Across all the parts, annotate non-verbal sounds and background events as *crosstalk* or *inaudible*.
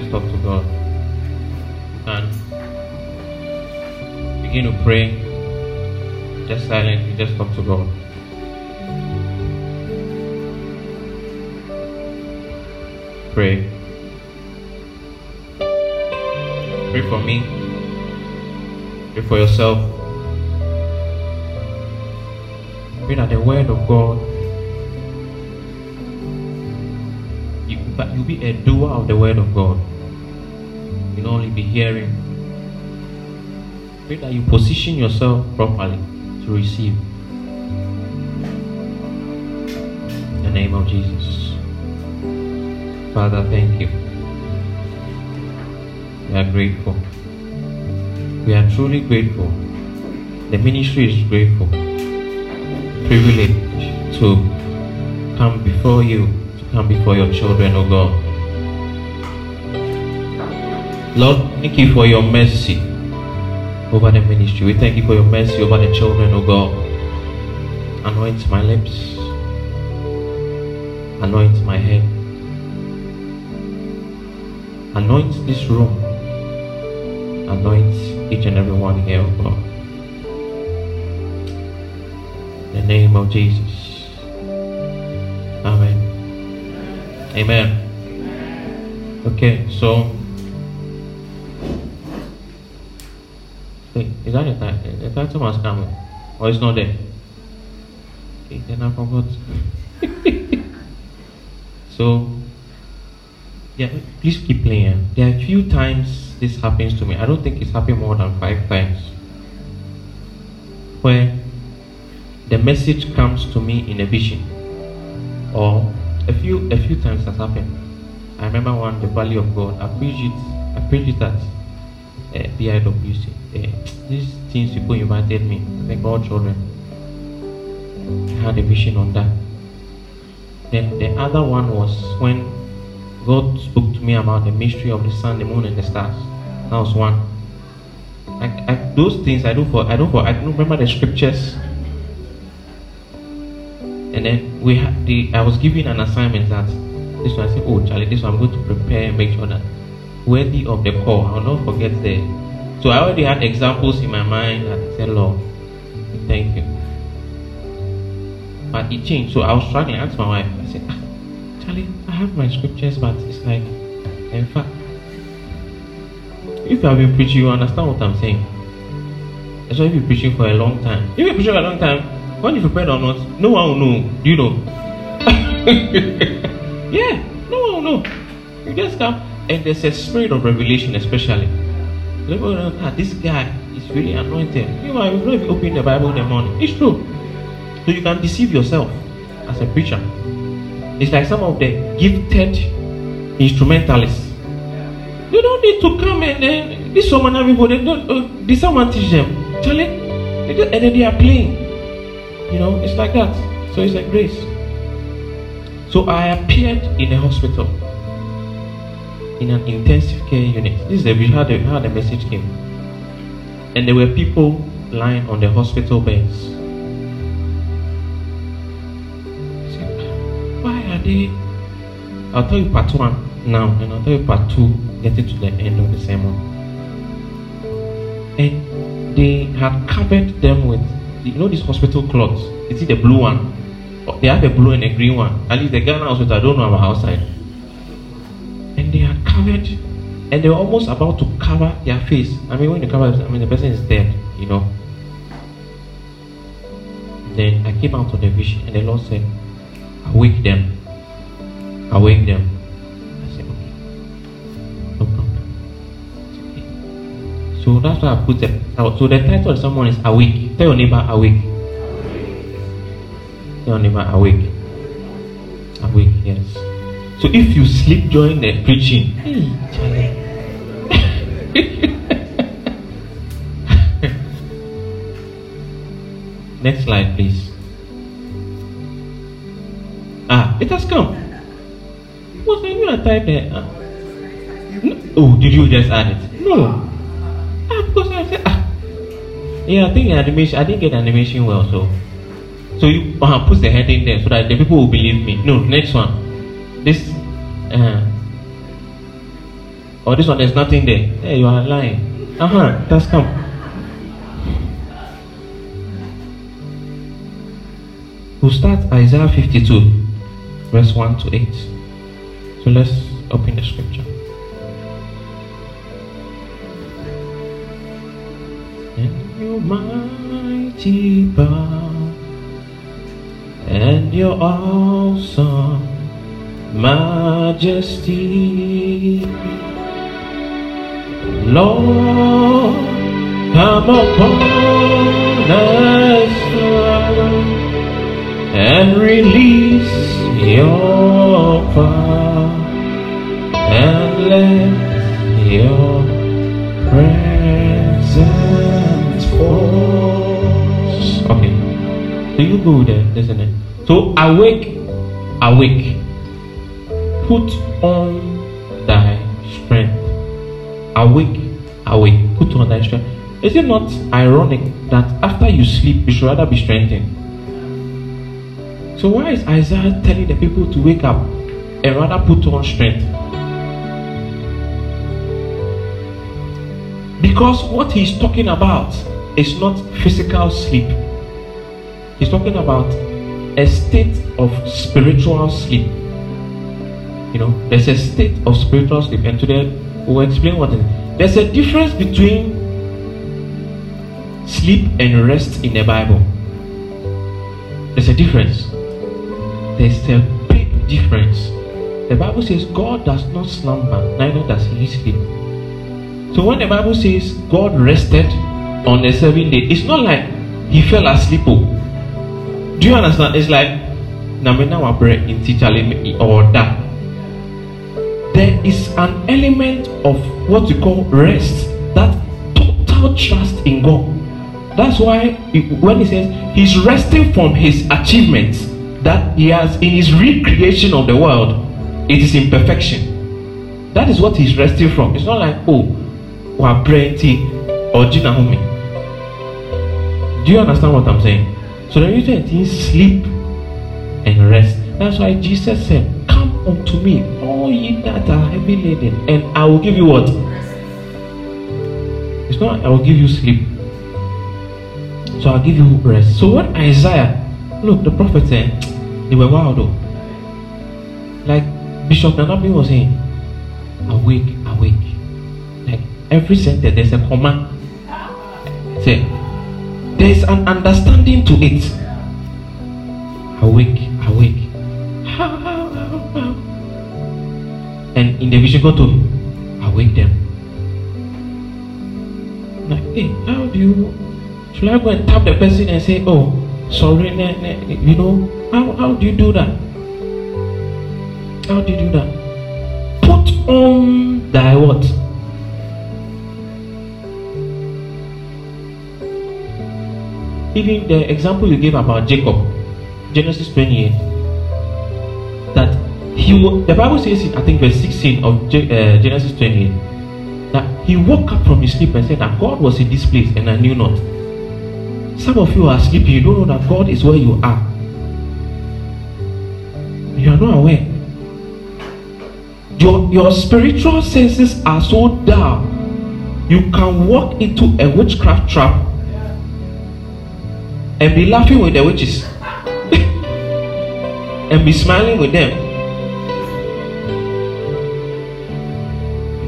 Just talk to God. And begin to pray. Just silently, just talk to God. Pray. Pray for me. Pray for yourself. Pray that the word of God but you be a doer of the word of God. You not only be hearing. Pray that you position yourself properly to receive. In the name of Jesus. Father, thank you. We are grateful. We are truly grateful. The ministry is grateful. Privilege to come before you, come before your children, oh God. Lord, thank you for your mercy over the ministry. We thank you for your mercy over the children, oh God. Anoint my lips, anoint my head, anoint this room, anoint each and every one here, oh God. In the name of Jesus. Amen. Okay, so Hey, is that the title? The title must come, eh? or it's not there. Okay, then I forgot. *laughs* so, yeah, please keep playing. Eh? There are a few times this happens to me. I don't think it's happened more than five times. Where the message comes to me in a vision, or a few a few times has happened. I remember one, the Valley of God. I preached it. I preached it at uh, BIWC. Uh, these things people invited me, I think all children. I had a vision on that. Then the other one was when God spoke to me about the mystery of the sun, the moon, and the stars. That was one. I, I, those things I do for I do for I don't remember the scriptures. And then we had the I was given an assignment that this one I said, Oh Charlie, this one I'm going to prepare and make sure that worthy of the call. I will not forget the. So I already had examples in my mind that I said, Lord, thank you. But it changed. So I was struggling. I asked my wife, I said, ah, Charlie, I have my scriptures, but it's like, in fact, if you have been preaching, you understand what I'm saying. That's why if you're preaching for a long time. If you're preaching for a long time, when you prepare or not, no one will know. Do you know? *laughs* yeah, no one will know. You just come and there's a spirit of revelation, especially. That this guy is really anointed. You know, you if you open the Bible in the morning, it's true. So you can deceive yourself as a preacher. It's like some of the gifted instrumentalists. They don't need to come and then this woman they don't uh, did someone teach them? Charlie, and then they are playing. You know, it's like that. So it's like grace. So I appeared in a hospital in an intensive care unit. This is the, how, the, how the message came. And there were people lying on the hospital beds. Why are they? I'll tell you part one now, and I'll tell you part two, getting to the end of the sermon. And they had covered them with, you know, these hospital cloths. You see the blue one? Oh, they have a blue and a green one. At least the Ghana hospital, I don't know about outside and they are covered and they were almost about to cover their face. I mean, when you cover, I mean, the person is dead, you know. Then I came out of the vision, and the Lord said, Awake them. Awake them. So that's why I put it. So the title of someone is Awake. Tell your neighbor, Awake. Tell your neighbor, Awake. Awake, yes. So if you sleep during the preaching, hey, Charlie. *laughs* Next slide, please. Ah, it has come. What are you gonna type there? Ah. Oh, did you just add it? No. Ah, ah. Yeah, I think animation. I didn't get animation well, so so you uh, put the head in there so that the people will believe me. No, next one. This. Uh, Or this one, there's nothing there. Hey, you are lying. Uh huh. That's come. We'll start Isaiah 52, verse 1 to 8. So let's open the scripture. And your mighty power and your awesome majesty. Lord, come upon us and release your power and let your presence so you go there, isn't it? So awake, awake, put on thy strength. Awake, awake, put on thy strength. Is it not ironic that after you sleep, you should rather be strengthened? So why is Isaiah telling the people to wake up and rather put on strength? Because what he's talking about is not physical sleep. He's talking about a state of spiritual sleep. You know, there's a state of spiritual sleep, and today we'll explain what it is. There's a difference between sleep and rest in the Bible. There's a difference. There's a big difference. The Bible says God does not slumber, neither does he sleep. So when the Bible says God rested on the seventh day, it's not like he fell asleep. Oh. Do you understand? It's like Namina Wabre in teacher or that. There is an element of what we call rest, that total trust in God. That's why when he says he's resting from his achievements that he has in his recreation of the world, it is imperfection. That is what he's resting from. It's not like, oh, wabrenti or jinahumi. Do you understand what I'm saying? So reason it is sleep and rest. That's why Jesus said, Come unto me, all ye that are heavy laden, and I will give you what? It's not I will give you sleep. So I'll give you rest. So what Isaiah, look, the prophet said, they were wild though. Like Bishop Nanabi was saying, awake, awake. Like every sentence, there's a comma. Say, there's an understanding to it. Awake, awake. *laughs* And in the vision, go to awake them. Like, hey, how do you? Should I go and tap the person and say, oh, sorry, ne, ne, you know? How, how do you do that? How do you do that? Put on thy what? Even the example you gave about Jacob, Genesis 28, that he the Bible says in I think verse 16 of uh, Genesis 28 that he woke up from his sleep and said that God was in this place and I knew not. Some of you are sleeping, you don't know that God is where you are. You are not aware. Your, your spiritual senses are so dull. You can walk into a witchcraft trap and be laughing with the witches *laughs* and be smiling with them.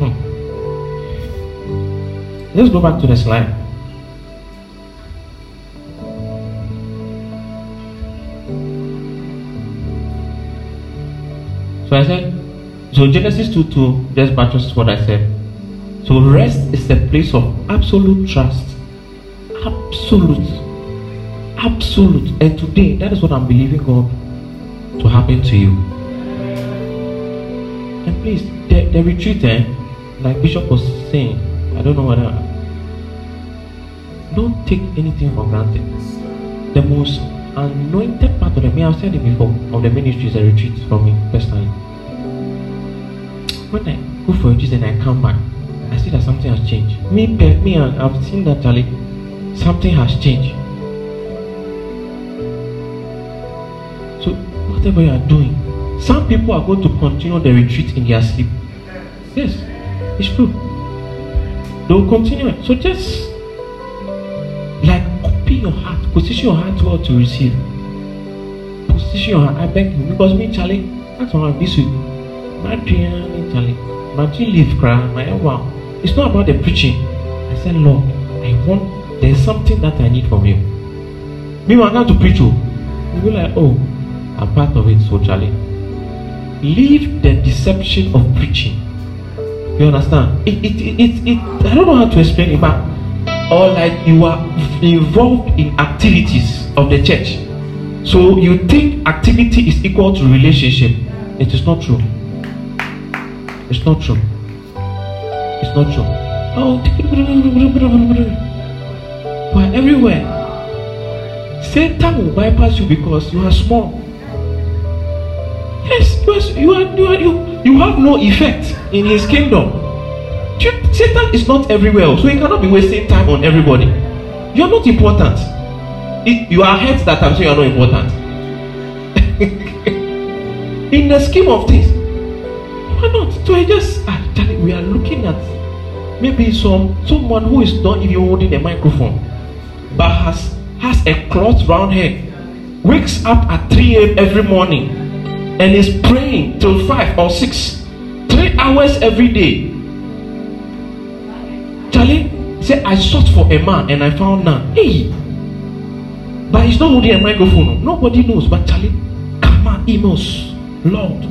Hmm. Let's go back to the slide. So I said, so Genesis 2 2 just matches what I said. So rest is a place of absolute trust. Absolute. Absolute. And today, that is what I'm believing God to happen to you. And please, the, the retreat, eh, like Bishop was saying, I don't know whether. Don't take anything for granted. The most anointed part of the me, I've said it before, of the ministry is a retreat for me personally. When I go for a retreat and I come back, I see that something has changed. Me, me, and I've seen that Charlie, something has changed. So whatever you are doing, some people are going to continue the retreat in their sleep. Yes. It's true. They will continue. So just like open your heart, position your heart well to receive. Position your heart. I beg you, because me, Charlie, that's what I'm this week. My dream, Charlie, my live cry, my wow. It's not about the preaching. I said, Lord, I want. There's something that I need from you. Me, I got to preach. Oh, you be like, oh, I'm part of it. socially. Leave the deception of preaching. You understand? It, it, it, it, it, I don't know how to explain it, but or like you are involved in activities of the church. So you think activity is equal to relationship. It is not true. It's not true. It's not true. Oh, but everywhere, Satan will bypass you because you are small. Yes, you are, you are, you, you have no effect in his kingdom. Satan is not everywhere, so he cannot be wasting time on everybody. You are not important. It, you are heads that I'm saying you are not important. *laughs* in the scheme of things, you are not. So I just, ah, we are looking at maybe some someone who is not even holding a microphone, but has has a cloth round head, wakes up at 3 a.m. every morning, and is praying till 5 or 6, three hours every day. Charlie said, I sought for a man and I found none. Hey, but he's not holding a microphone. Nobody knows. But Charlie, come on. Lord,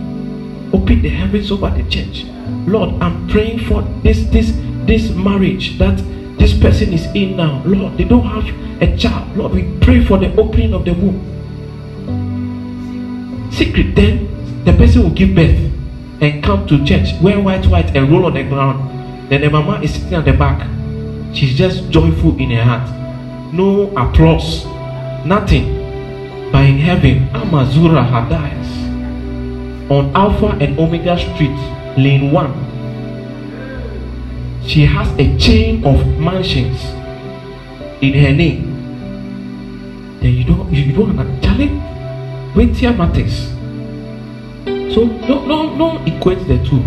open the heavens over the church. Lord, I'm praying for this this this marriage that this person is in now. Lord, they don't have a child. Lord, we pray for the opening of the womb. Secret, then the person will give birth and come to church, wear white, white, and roll on the ground. Then the mama is sitting at the back. She's just joyful in her heart. No applause, nothing. But in heaven, Amazura Hadayas on Alpha and Omega Street, lane one. She has a chain of mansions in her name. Then you don't you don't understand. Here matters. So don't don't don't equate the two.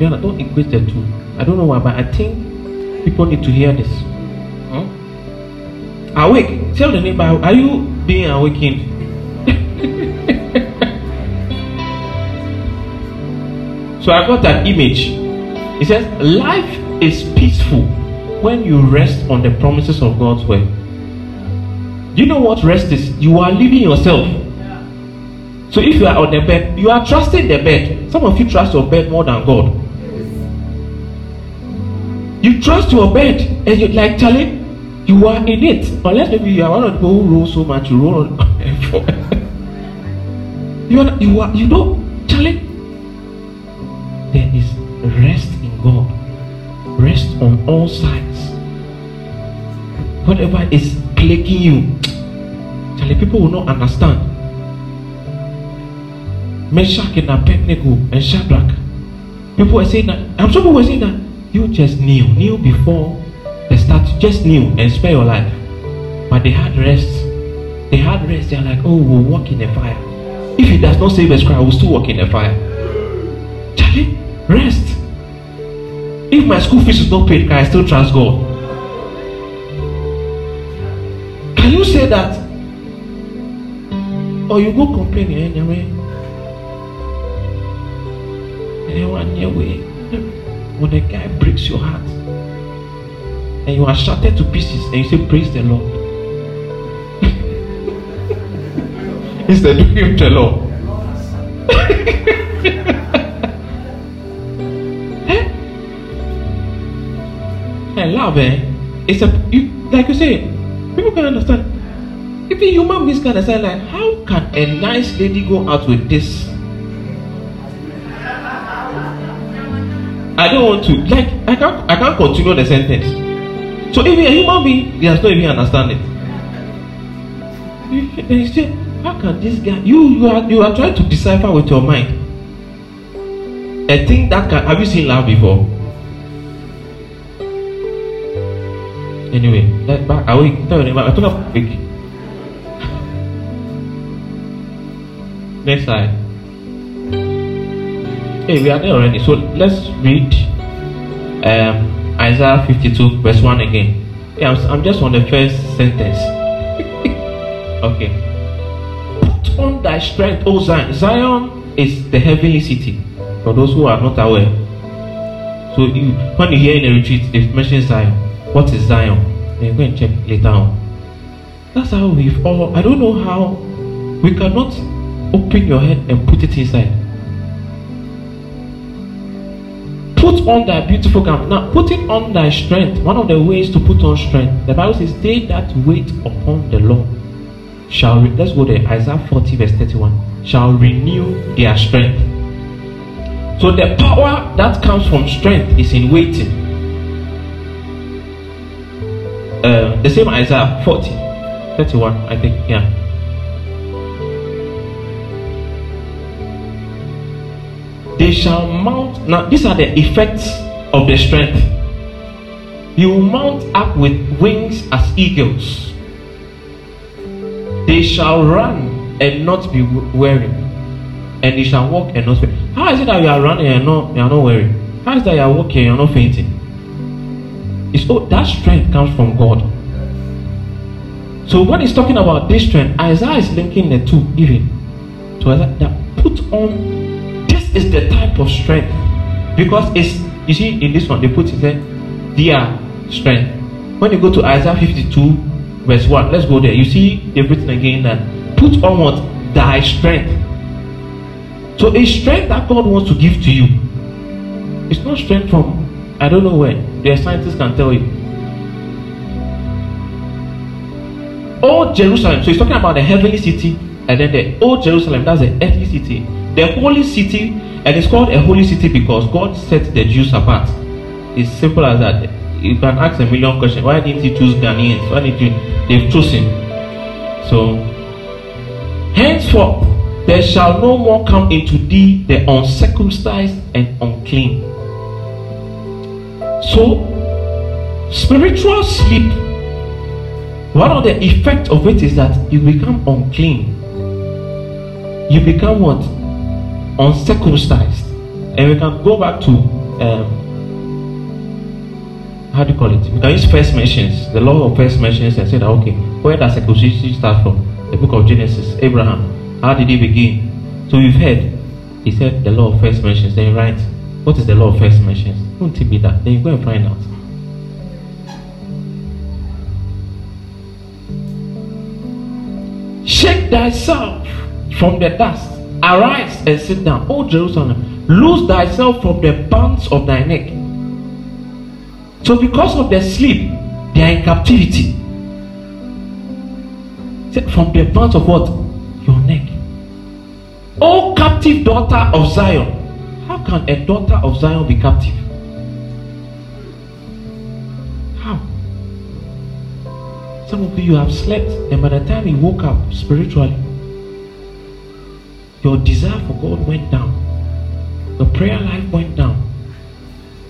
Don't equate the two. I don't know why, but I think people need to hear this. Hmm? Awake. Tell the neighbor, are you being awakened? *laughs* so I got an image. It says, Life is peaceful when you rest on the promises of God's word. Do you know what rest is? You are leaving yourself. So if you are on the bed, you are trusting the bed. Some of you trust your bed more than God. You trust your bed and you like Charlie, you are in it. Unless maybe you are one of the people who roll so much, you roll on *laughs* you are you are you don't Charlie. There is rest in God. Rest on all sides. Whatever is plaguing you, Charlie, people will not understand. Meshach and Abednego and Shadrach. People were saying that. I'm sure people were saying that you just knew, knew before the start, just knew and spare your life. But they had rest. They had rest. They're like, oh, we'll walk in the fire. If he does not save us, cry, we'll still walk in the fire. Charlie, rest. If my school fees is not paid, can I still trust God? Can you say that? Or you go complain anyway? When a guy breaks your heart and you are shattered to pieces and you say, Praise the Lord. *laughs* Instead of doing the Lord. *laughs* And love, eh? It's a you, like you say, people can understand. Even human beings can understand like how can a nice lady go out with this? I don't want to like I can't I can't continue the sentence. So even a human being does not even understand it. You, they say, how can this guy you you are you are trying to decipher with your mind a thing that can have you seen love before? Anyway, that back away. Tell you, I talk about quick. *laughs* Next slide. Hey, we are there already. So let's read um, Isaiah 52, verse 1 again. Yeah, I'm, I'm just on the first sentence. *laughs* okay. Put on thy strength, O Zion. Zion is the heavenly city. For those who are not aware. So you, when you hear in a retreat, they mention Zion. What is Zion? Then you go and check later on. That's how we've. I don't know how we cannot open your head and put it inside. Put on thy beautiful garment. Now, putting on thy strength. One of the ways to put on strength. The Bible says, "They that wait upon the Lord shall." Re- Let's go there. Isaiah 40 verse 31. Shall renew their strength. So the power that comes from strength is in waiting. Uh, the same Isaiah 40, 31, I think, yeah. They shall mount. Now, these are the effects of the strength. You mount up with wings as eagles. They shall run and not be weary, and they shall walk and not faint. How is it that you are running and not you are not weary? How is that you are walking and you are not fainting? It's oh, that strength comes from God. So when he's talking about this strength, Isaiah is linking the two even. So that put on is the type of strength. Because it's you see in this one they put it there their strength. When you go to Isaiah 52, verse 1, let's go there. You see they've written again that put on what thy strength. So a strength that God wants to give to you. It's not strength from I don't know where. The scientists can tell you. Old Jerusalem. So he's talking about the heavenly city, and then the old Jerusalem. That's the earthly city. The holy city, and it's called a holy city because God set the Jews apart. It's simple as that. You can ask a million questions. Why didn't He choose Ghanaians? Why didn't you? They've chosen. So, henceforth, there shall no more come into thee the uncircumcised and unclean. So, spiritual sleep, one of the effects of it is that you become unclean. You become what? Uncircumcised. And we can go back to, um, how do you call it? We can use first mentions, the law of first mentions, and say that, okay, where does circumcision start from? The book of Genesis, Abraham. How did he begin? So you've heard, he said the law of first mentions. Then write, what is the law of first mentions? Don't tell me that. Then you go and find out. Shake thyself from the dust. Arise and sit down. O Jerusalem, loose thyself from the bands of thy neck. So, because of the sleep, they are in captivity. From the bands of what? Your neck. O captive daughter of Zion. How can a daughter of Zion be captive? How? Some of you have slept, and by the time you woke up spiritually, your desire for God went down. Your prayer life went down.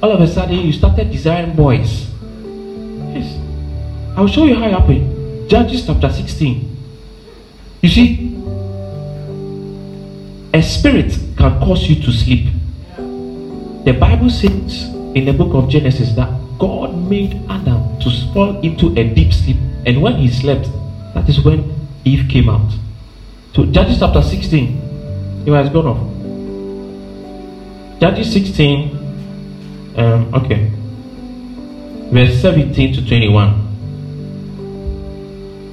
All of a sudden, you started desiring boys. Yes. I'll show you how it happened. Judges chapter 16. You see, a spirit can cause you to sleep. The Bible says in the book of Genesis that God made Adam to fall into a deep sleep. And when he slept, that is when Eve came out. So, Judges chapter 16, he has gone off. Judges 16, um, okay, verse 17 to 21.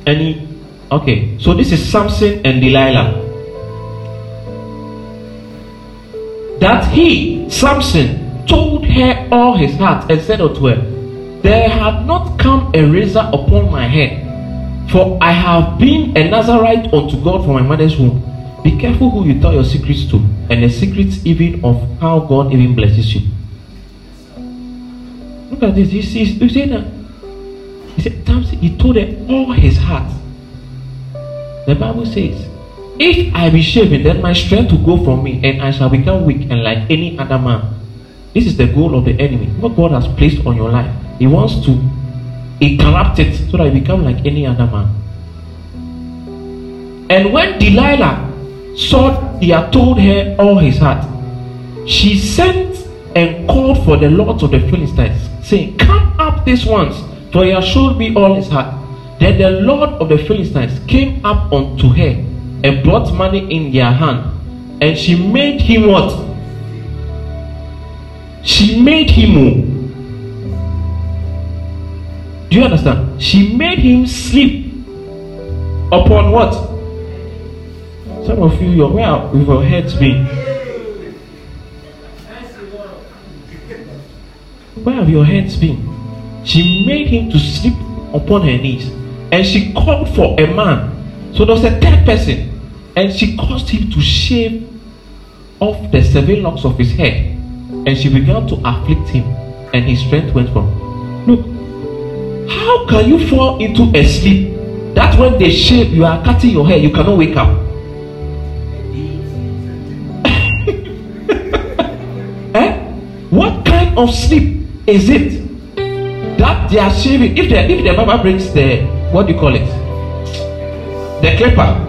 Any, okay, so this is Samson and Delilah. That he, Samson, told her all his heart and said unto her, There had not come a razor upon my head, for I have been a Nazarite unto God from my mother's womb. Be careful who you tell your secrets to, and the secrets even of how God even blesses you. Look at this. He sees, you see that? He said, Samson, he told her all his heart. The Bible says, If I be shaven, then my strength will go from me, and I shall become weak and like any other man. This is the goal of the enemy. What God has placed on your life. He wants to he corrupt it so that you become like any other man. And when Delilah saw he had told her all his heart, she sent and called for the lords of the Philistines, saying, Come up this once, for he has showed me all his heart. Then the Lord of the Philistines came up unto her and brought money in their hand, and she made him what? She made him. oh. Do you understand? She made him sleep upon what? Some of you, you're where with your heads been. Where have your heads been? She made him to sleep upon her knees, and she called for a man. So there was a third person, and she caused him to shave off the seven locks of his head, and she began to afflict him, and his strength went from. Look, how can you fall into a sleep that when they shave, you are cutting your hair, you cannot wake up? Of sleep is it that they are shaving? If the if the barber brings the what do you call it? The clipper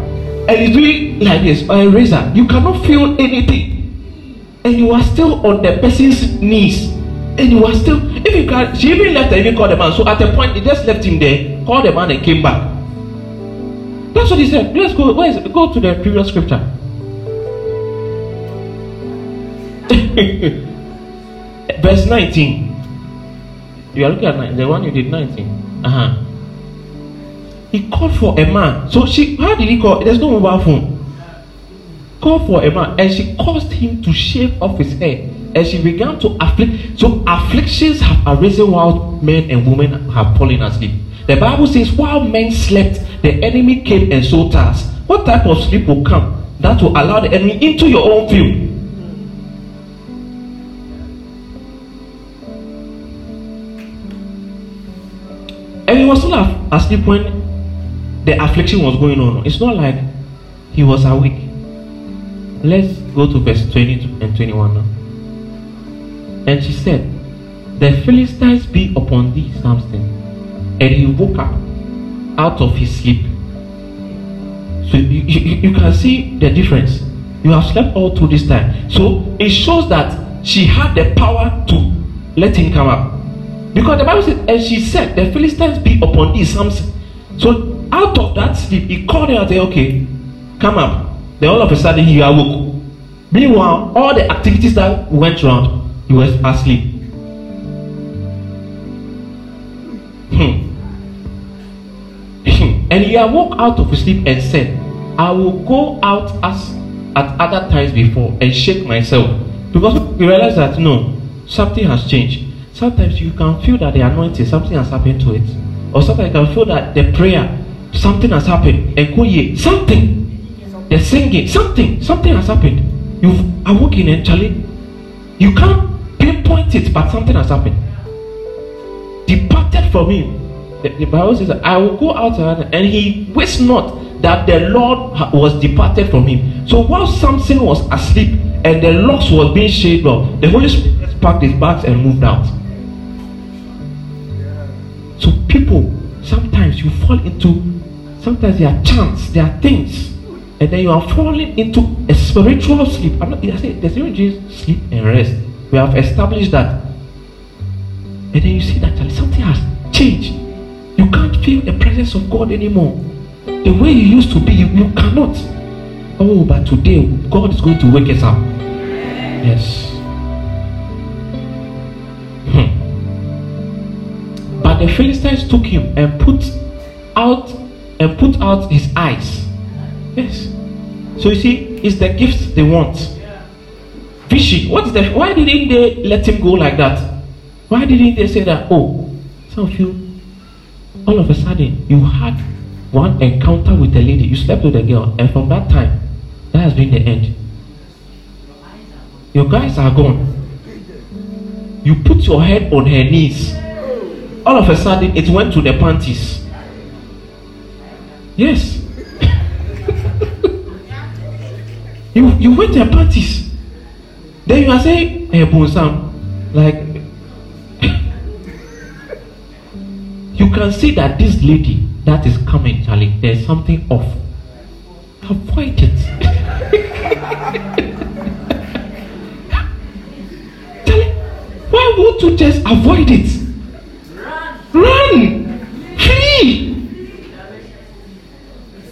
and he's doing like this or a razor, you cannot feel anything. And you are still on the person's knees. And you are still if you can she even left and even called the man. So at a point they just left him there, called the man and came back. That's what he said. Let's go. Where is it? Go to the previous scripture. *laughs* Verse 19. You are looking at the one you did 19. Uh-huh. He called for a man. So she how did he call? There's no mobile phone. Called for a man, and she caused him to shave off his hair. And she began to afflict. So afflictions have arisen while men and women have fallen asleep. The Bible says, while men slept, the enemy came and sowed tares. What type of sleep will come that will allow the enemy into your own field? Was still asleep when the affliction was going on. It's not like he was awake. Let's go to verse 20 and 21 now. And she said, The Philistines be upon thee, Samson. And he woke up out of his sleep. So you, you, you can see the difference. You have slept all through this time. So it shows that she had the power to let him come up. Because the Bible says, and she said, The Philistines be upon thee, Samson. So out of that sleep, he called her and said, Okay, come up. Then all of a sudden he awoke. Meanwhile, all the activities that went around, he was asleep. Hmm. and he awoke out of his sleep and said, I will go out as at other times before and shake myself. Because we realize that no, something has changed. Sometimes you can feel that the anointing, something has happened to it. Or sometimes you can feel that the prayer, something has happened. And go ye, something. The singing, something, something has happened. You've awoken and Charlie, you can't pinpoint it, but something has happened. Departed from him. The, the Bible says, I will go out and and he wist not that the Lord was departed from him. So while Samson was asleep and the locks was being shaved off, the Holy Spirit packed his bags and moved out. So people, sometimes you fall into, sometimes there are chants, there are things, and then you are falling into a spiritual sleep. I'm not, I say, there's even just sleep and rest. We have established that. And then you see that something has changed. You can't feel the presence of God anymore. The way you used to be, you, you cannot. Oh, but today God is going to wake us up. Yes. The Philistines took him and put out and put out his eyes. Yes. So you see, it's the gifts they want. Vision. What is the why didn't they let him go like that? Why didn't they say that? Oh, some of you all of a sudden you had one encounter with a lady, you slept with a girl, and from that time, that has been the end. Your guys are gone. You put your head on her knees. All of a sudden, it went to the panties. Yes. *laughs* you you went to her panties. Then you are saying, eh, "Hey, Bonsam, like *laughs* you can see that this lady that is coming, Charlie, there's something off. Avoid it. *laughs* Charlie, would you just avoid it. Run. Flee.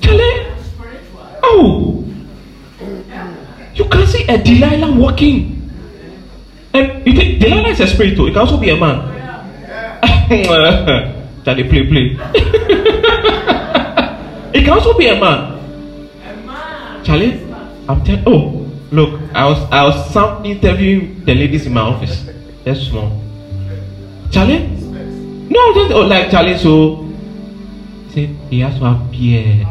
Charlie. Oh. You can see a Delilah walking. And think Delilah is a spirit too. It can also be a man. *laughs* Charlie, play, play. *laughs* it can also be a man. Charlie, I'm telling. Oh, look, I was I was some interviewing the ladies in my office. Just small. Charlie, no, just oh, like Charlie. So, say he has to have beard.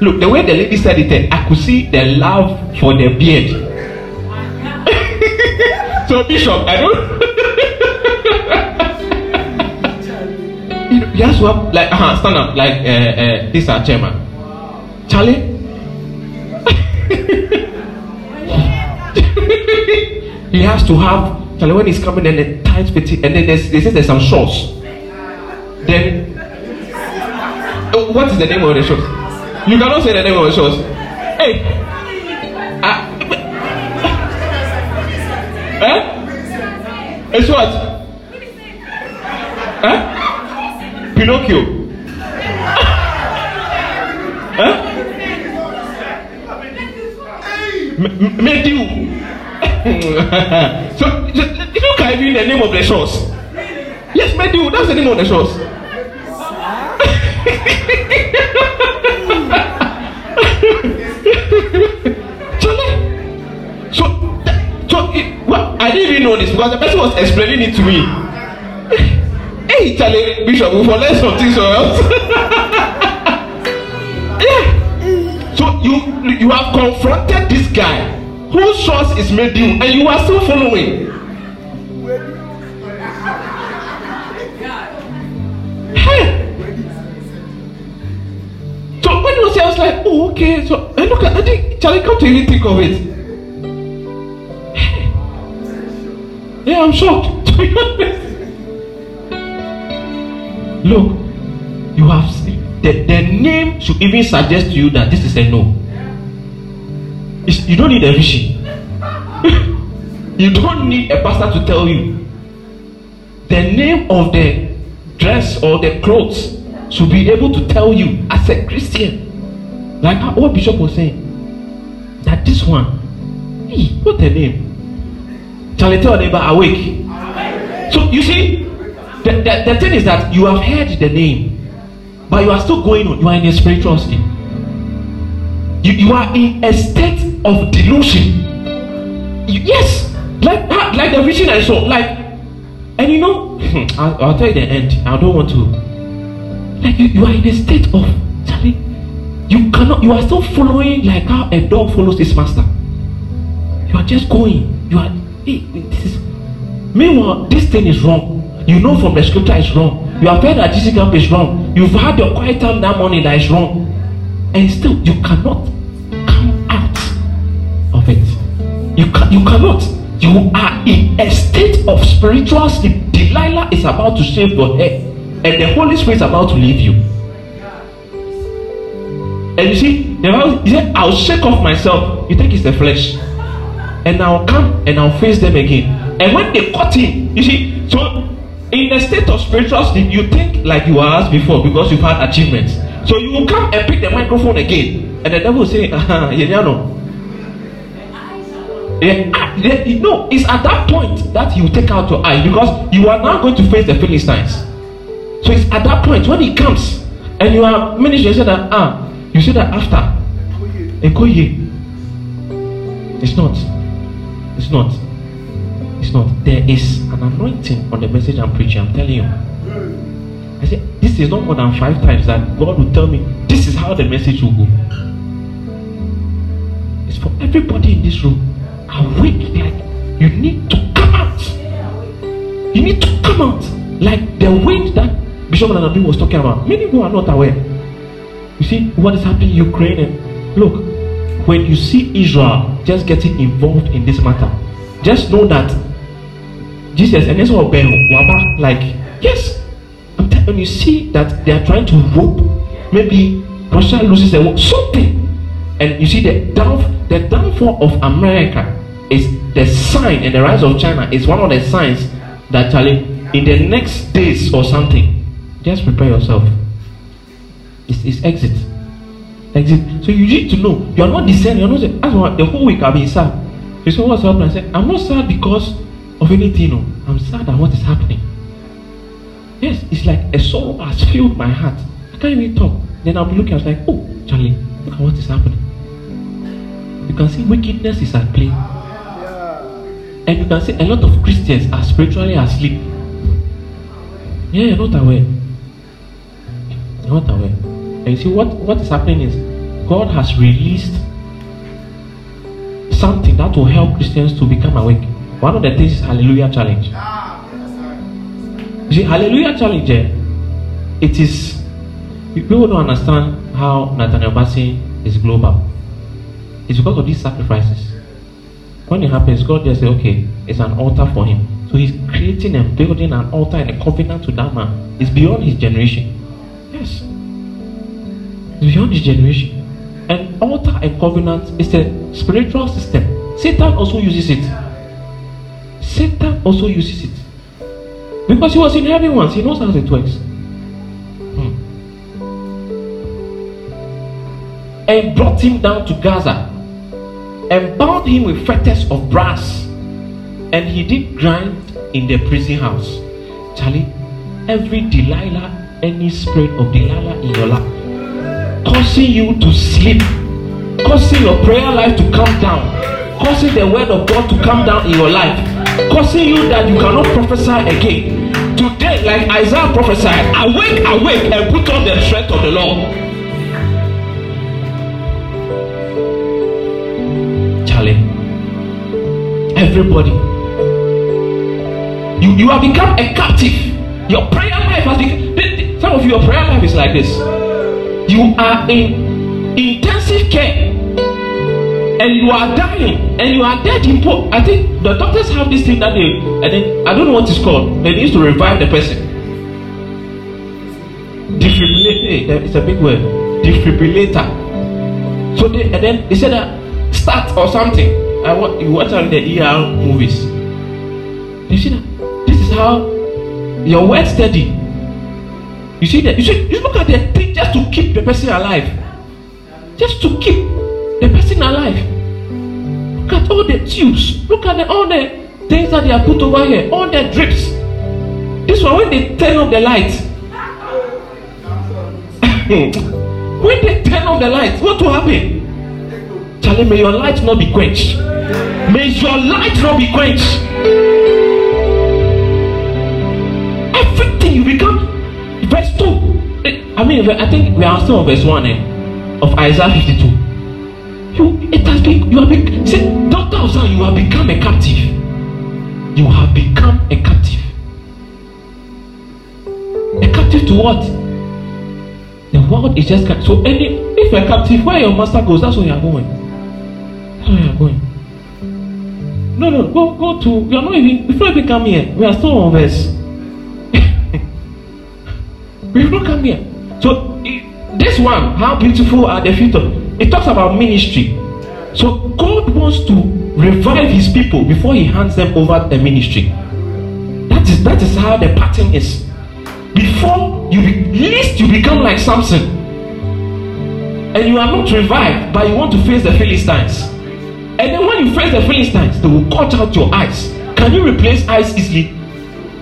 Look, the way the lady said it, eh, I could see the love for the beard. *laughs* so, Bishop, I don't. *laughs* you know, he has to have like uh, stand up like uh, uh, this our chairman. Charlie. *laughs* he has to have Charlie when he's coming and tight fitting and then there's, they say there's some shorts. Then uh, what is the name of the shorts? You cannot say the name of the shorts. Hey, uh, eh? It's what? Eh? Pinocchio. eh? Matthew. *laughs* so, you know, can even the name of the shores? Yes, Matthew, that's the name of the. *laughs* Charlie. So, so it, well, I didn't even know this because the person was explaining it to me. *laughs* hey, Charlie, Bishop, we for learn something so else. yeah. So you you have confronted this guy whose source is made you, and you are still following. Hey. So when you say, I was like, oh, okay. So and look at, I think Charlie, come to even think of it. Hey. Yeah, I'm shocked. *laughs* To be honest. Look, you have the, the name should even suggest to you that this is a no. You don't need a vision. you don't need a pastor to tell you. The name of the dress or the clothes should be able to tell you as a Christian. Like what Bishop was saying. That this one, hey, what the name? Charlie tell neighbor awake. So you see, the, the, the thing is that you have heard the name, but you are still going on. You are in a spiritual state. You, you are in a state of delusion. Yes, like like the vision I saw. Like, and you know, *laughs* I'll, I'll tell you the end. I don't want to. Like you, you are in a state of Charlie. You cannot. You are still following like how a dog follows its master. You are just going. You are. Hey, this is. Meanwhile, this thing is wrong. You know from the scripture it's wrong. You have heard that Jesus camp is wrong. You've had your quiet time that morning that is wrong. And still you cannot You can you cannot. You are in a state of spiritual sleep. Delilah is about to shave your head, and the Holy Spirit is about to leave you. And you see, the Bible said, I'll shake off myself. You think it's the flesh. And I'll come and I'll face them again. And when they cut him, you see, so in a state of spiritual sleep, you think like you were asked before because you've had achievements. So you will come and pick the microphone again, and the devil will say, "Ah, you know." Yeah, ah, yeah, no, it's at that point that you take out your eyes because you are now going to face the Philistines. So it's at that point when he comes and you are ministering, you say that ah, you say that after. It's not. It's not. It's not. There is an anointing on the message I'm preaching. I'm telling you. I said, this is not more than five times that God will tell me this is how the message will go. It's for everybody in this room. Awake, like you need to come out. You need to come out. Like the wind that Bishop Nanabi was talking about. Many people are not aware. You see what is happening in Ukraine. And look, when you see Israel just getting involved in this matter, just know that Jesus and Ben Waba, like, yes, when you see that they are trying to rope, maybe Russia loses a war, something, and you see the the downfall of America is the sign and the rise of China is one of the signs that Charlie, in the next days or something, just prepare yourself. It's, it's exit. Exit. So you need to know you are not discerning. You're not saying, as well, the whole week I've been sad. You say, What's happening? I said, I'm not sad because of anything. No. I'm sad at what is happening. Yes, it's like a sorrow has filled my heart. I can't even talk. Then I'll be looking, I was like, Oh, Charlie, look at what is happening. You can see wickedness is at play. And you can see a lot of Christians are spiritually asleep. Yeah, you're not aware. You're not aware. And you see what, what is happening is God has released something that will help Christians to become awake. One of the things is Hallelujah Challenge. You see, Hallelujah Challenge, eh, it is people don't understand how Nathaniel Bassey is global. It's because of these sacrifices. When it happens, God just say, okay, it's an altar for him. So he's creating and building an altar and a covenant to that man. It's beyond his generation. Yes. It's beyond his generation. An altar and covenant is a spiritual system. Satan also uses it. Satan also uses it. Because he was in heaven once, he knows how it works. Hmm. And brought him down to Gaza and bound him with fetters of brass. And he did grind in the prison house. Charlie, every Delilah, any spirit of Delilah in your life, causing you to sleep, causing your prayer life to come down, causing the word of God to come down in your life, causing you that you cannot prophesy again. Today, like Isaiah prophesied, awake, awake, and put on the strength of the Lord. Everybody. You, you have become a captive. Your prayer life has become. Some of you, your prayer life is like this. You are in intensive care and you are dying and you are dead in po- I think the doctors have this thing that they and then I don't know what it's called. They need to revive the person. Defibrillator. Eh, it's a big word. Defibrillator. So they and then they said that start or something. I want you watch out the ER movies. You see that? This is how your word steady. You see that? You see, you look at the thing just to keep the person alive. Just to keep the person alive. Look at all the tubes. Look at the, all the things that they are put over here. All the drips. This one when they turn off the light. *laughs* when they turn off the light, what will happen? Charlie, may your light not be quenched. May your light not be quenched. Everything you become. Verse 2. I mean, I think we are still on verse 1 eh, of Isaiah 52. You, it has been, you have been, see, Dr. Osan, you have become a captive. You have become a captive. A captive to what? The world is just, so any, if you're captive, where your master goes, that's where you're going. That's where you're going. No, no, go go to. You are not even before you come here. We are still on verse. *laughs* we not come here. So this one, how beautiful are the of? It talks about ministry. So God wants to revive His people before He hands them over the ministry. That is that is how the pattern is. Before you be, least you become like Samson, and you are not revived, but you want to face the Philistines. And then when you face the Philistines, they will cut out your eyes. Can you replace eyes easily?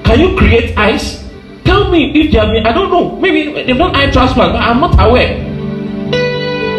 Can you create eyes? Tell me if they have I don't know, maybe they've done eye transplant, I'm not aware.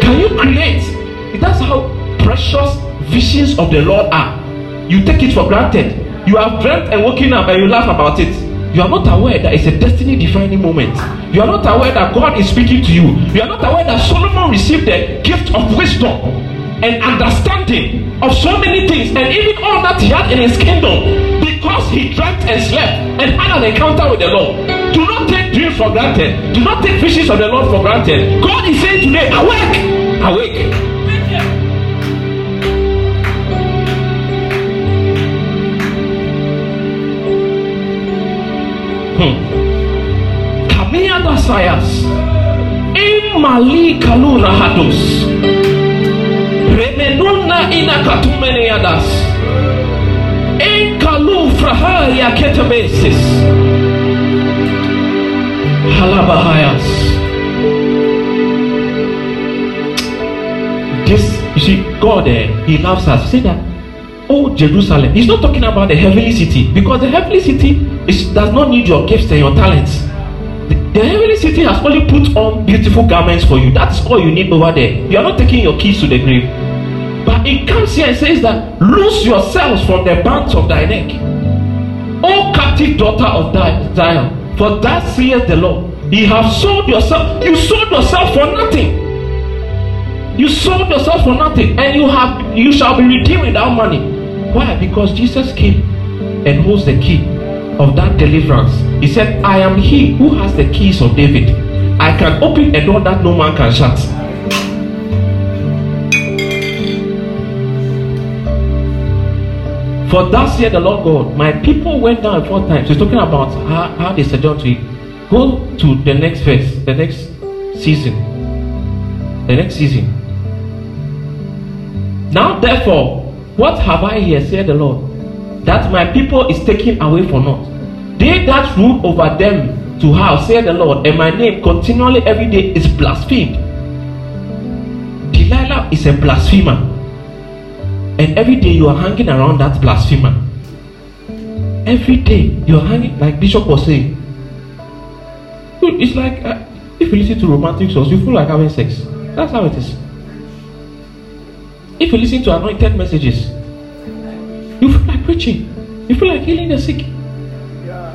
Can you create? That's how precious visions of the Lord are. You take it for granted. You have dreamt and woken up and you laugh about it. You are not aware that it's a destiny defining moment. You are not aware that God is speaking to you. You are not aware that Solomon received the gift of wisdom and understanding of so many things and even all that he had in his kingdom because he dreamt and slept and had an encounter with the Lord. Do not take dreams for granted. Do not take visions of the Lord for granted. God is saying today, awake, awake. Hmm. Kamia dasayas. Imali kalura hados. Remenuna ina katumene yadas. Malu frahaya ketabesis. Halabahayas. This, you see, God, eh, He loves us. see that, oh Jerusalem. He's not talking about the heavenly city because the heavenly city is, does not need your gifts and your talents. The, heavenly city has only put on beautiful garments for you. That's all you need over there. You are not taking your keys to the grave. But it comes here and says that loose yourselves from the bands of thy neck. O captive daughter of Zion, for that saith the Lord. You have sold yourself, you sold yourself for nothing. You sold yourself for nothing, and you have you shall be redeemed without money. Why? Because Jesus came and holds the key of that deliverance. He said, I am he who has the keys of David. I can open a door that no man can shut. For thus said the Lord God, my people went down four times. He's talking about how, how they said to. Go to the next verse, the next season. The next season. Now therefore, what have I here, said the Lord? That my people is taken away for naught. They that rule over them to house, said the Lord, and my name continually every day is blasphemed. Delilah is a blasphemer. And every day you are hanging around that blasphemer. Every day you are hanging, like Bishop was saying. It's like uh, if you listen to romantic songs, you feel like having sex. That's how it is. If you listen to anointed messages, preaching. You feel like healing the sick. Yeah.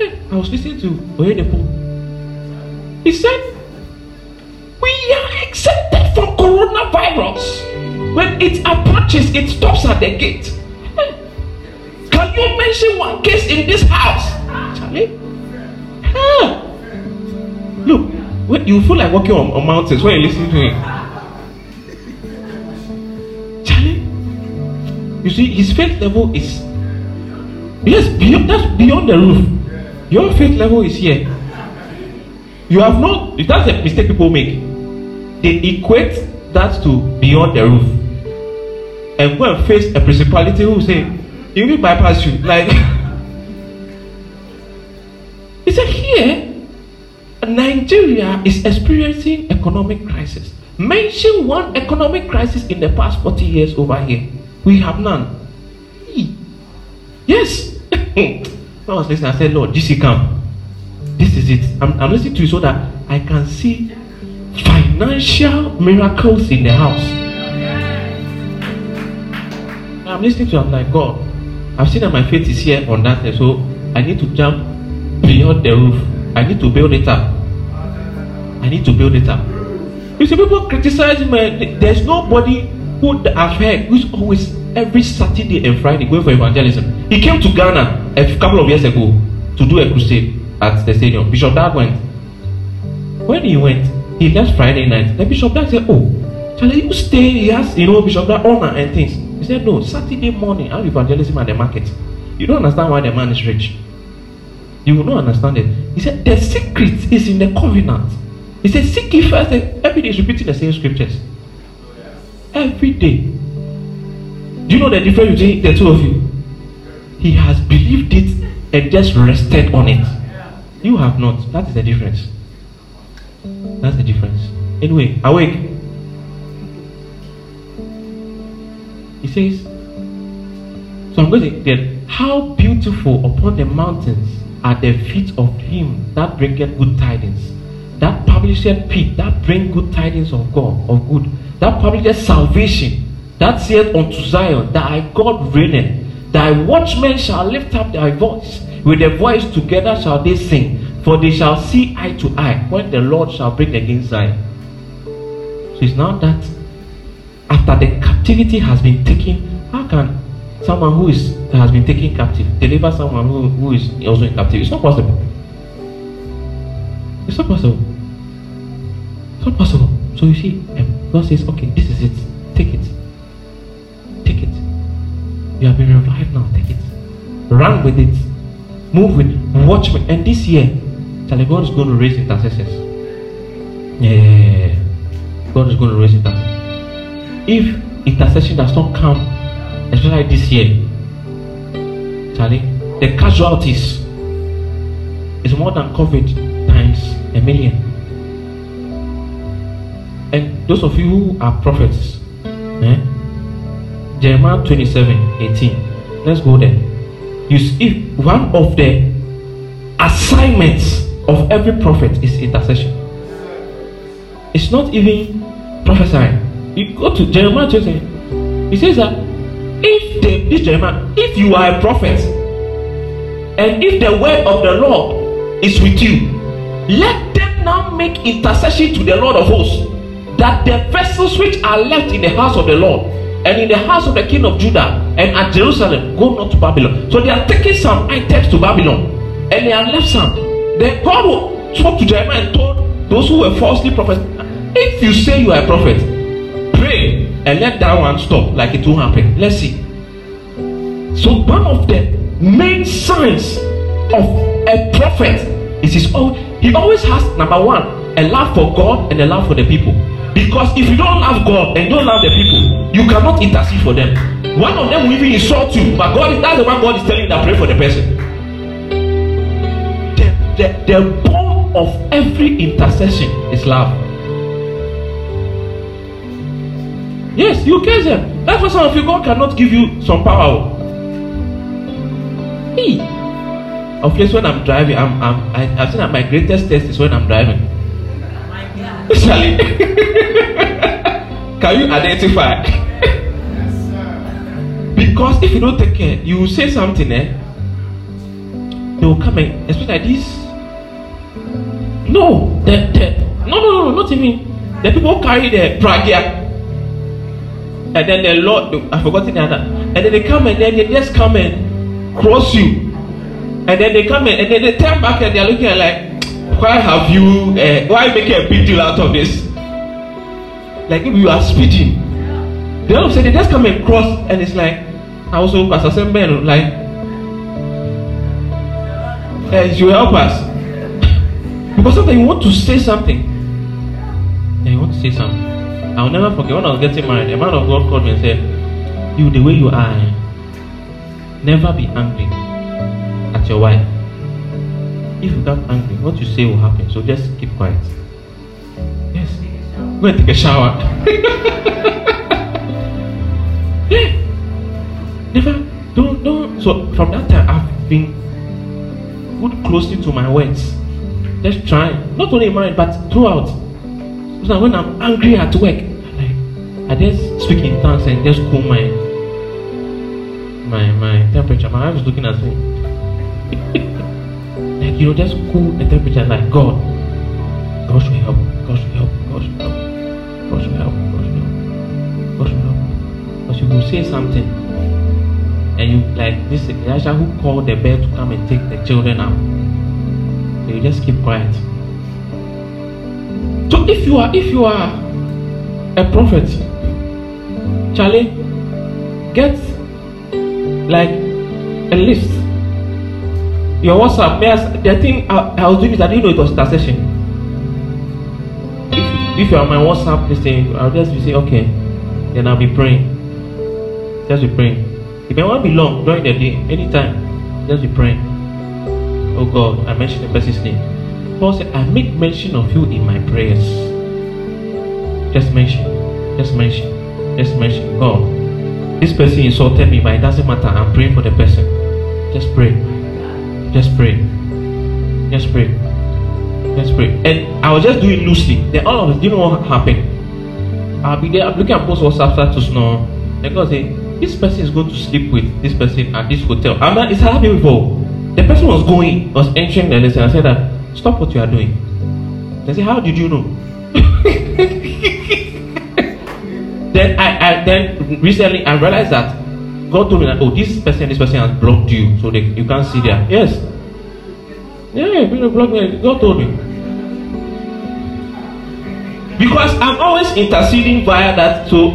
Eh, I was listening to Oyedepo. He said, We are exempted from coronavirus. When it approaches, it stops at the gate. Eh, can you mention one case in this house? Charlie? Huh. Look, when you feel like walking on, on mountains when you listen to him. See, his faith level is yes, beyond, that's beyond the roof. Your faith level is here. You have not, that's a mistake people make. They equate that to beyond the roof and go and face a principality who say you will bypass you like *laughs* he said here nigeria is experiencing economic crisis mention one economic crisis in the past 40 years over here we have none yes *laughs* i was listening i said lord gc come this is it I'm, I'm listening to you so that i can see financial miracles in the house I'm listening to I'm like, God, I've seen that my faith is here on that, so I need to jump beyond the roof. I need to build it up. I need to build it up. You see, people criticize me. There's nobody who I've heard who's always every Saturday and Friday going for evangelism. He came to Ghana a couple of years ago to do a crusade at the stadium. Bishop Dag went. When he went, he left Friday night. The Bishop Dag said, Oh, shall you stay. He has, you know, Bishop Dag honor and things. He said, No, Saturday morning, I have evangelism at the market. You don't understand why the man is rich. You will not understand it. He said, The secret is in the covenant. He said, Seek ye first. Every day is repeating the same scriptures. Every day. Do you know the difference between the two of you? He has believed it and just rested on it. You have not. That is the difference. That's the difference. Anyway, awake. He says, So I'm going to get how beautiful upon the mountains are the feet of him that bringeth good tidings. That published peace, that bring good tidings of God, of good. That published salvation. That saith unto Zion, Thy God reigneth. Thy watchmen shall lift up thy voice. With their voice together shall they sing. For they shall see eye to eye when the Lord shall bring against Zion. So it's now that after the captivity has been taken, how can someone who is has been taken captive deliver someone who, who is also in captivity? It's not possible. It's not possible. It's not possible. So you see, um, God says, okay, this is it. Take it. Take it. You have been revived now. Take it. Run with it. Move with watchmen. And this year, Charlie, God is going to raise intercessors. Yeah. God is going to raise intercessors if intercession does not come, especially this year, Charlie, the casualties is more than COVID times a million. And those of you who are prophets, eh? Jeremiah 27 18. Let's go there. You see, one of the assignments of every prophet is intercession. It's not even prophesying. You go to Jeremiah 27. He says that if the this Jeremiah, if you are a prophet, and if the word of the Lord is with you, let them now make intercession to the Lord of hosts, that the vessels which are left in the house of the Lord and in the house of the king of Judah and at Jerusalem go not to Babylon. So they are taking some items to Babylon and they are left some. Then God spoke to Jeremiah and told those who were falsely prophets, if you say you are a prophet, pray and let that one stop like it will happen. Let's see. So one of the main signs of a prophet is his own. He always has number one a love for God and a love for the people. Because if you don't love God and don't love the people, you cannot intercede for them. One of them will even insult you, but God is that's the one God is telling you that pray for the person. The, the, the bone of every intercession is love. Yes, you care them. That's why some of you God cannot give you some power. Hey. Of course, when I'm driving, I'm, I'm I, I've seen that my greatest test is when I'm driving. Charlie, can you identify? because if you don't take care, you will say something, eh? They will come and especially like this. No, the, the, no, no, no, not even. The people carry the pragia. And then the Lord, I forgot the other. And then they come and then they just come and cross you. And then they come in and then they turn back and they're looking at like, why have you uh, why making a big deal out of this? Like if you are speeding they all of a just come and cross and it's like I also pastor semben like uh, you help us. Because sometimes you want to say something. And you want to say something. I'll never forget when I was getting married a man of God called me and said you the way you are never be angry at your wife if you get angry, what you say will happen. So just keep quiet. Yes. Go and take a shower. yeah. *laughs* Never. Don't. Don't. So from that time, I've been put closely to my words. Just trying. Not only in marriage, but throughout. So when I'm angry at work, like I just speak in tongues and just cool my my my temperature. My wife is looking at me. *laughs* you know, just cool the temperature like God. God should help. God should help. God should help. God should help. God should help. God should help. Because you will say something and you like this Elijah who called the bear to come and take the children out. You just keep quiet. So if you are if you are a prophet, Charlie, get like a list your WhatsApp, the thing I, I was doing is I didn't know it was intercession. If, if you are my WhatsApp listening, I'll just be saying, okay, then I'll be praying. Just be praying. If it may not be long during the day, anytime. Just be praying. Oh God, I mentioned the person's name. Paul said, I make mention of you in my prayers. Just mention. Just mention. Just mention. God, this person insulted me, but it doesn't matter. I'm praying for the person. Just pray. Just pray. Just pray. Just pray. And I was just doing loosely. Then all of us, you know what happened? I'll be there, I'm looking at post WhatsApp status now. And God say, this person is going to sleep with this person at this hotel. I'm not, it's happening before. The person was going, was entering the list, and I said that, stop what you are doing. They say, how did you know? *laughs* then I, I then recently I realized that God told me that, oh, this person, this person has blocked you, so they, you can't see there. Yes. Yeah, people block me. God told me. Because I'm always interceding via that, so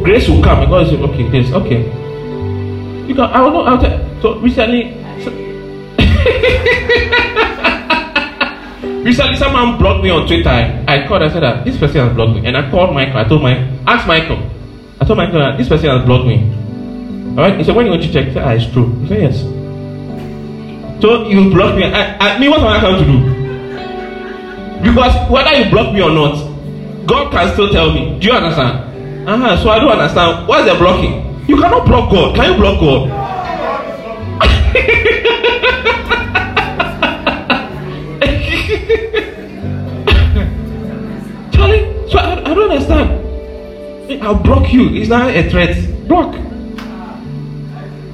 grace will come. And God say, okay, this, okay. Because I don't know how to. So recently, so, *laughs* recently someone blocked me on Twitter. I called. I said that this person has blocked me, and I called Michael. I told Michael, ask Michael. I told Michael that this person has blocked me. Alright? He said, when you want to check, he said, ah, it's true. He said, yes. So you block me. I, I mean, what am I going to do? Because whether you block me or not, God can still tell me. Do you understand? Uh-huh. So I don't understand. What's the blocking? You cannot block God. Can you block God? *laughs* Charlie, so I, I don't understand. I'll block you. It's not a threat. Block.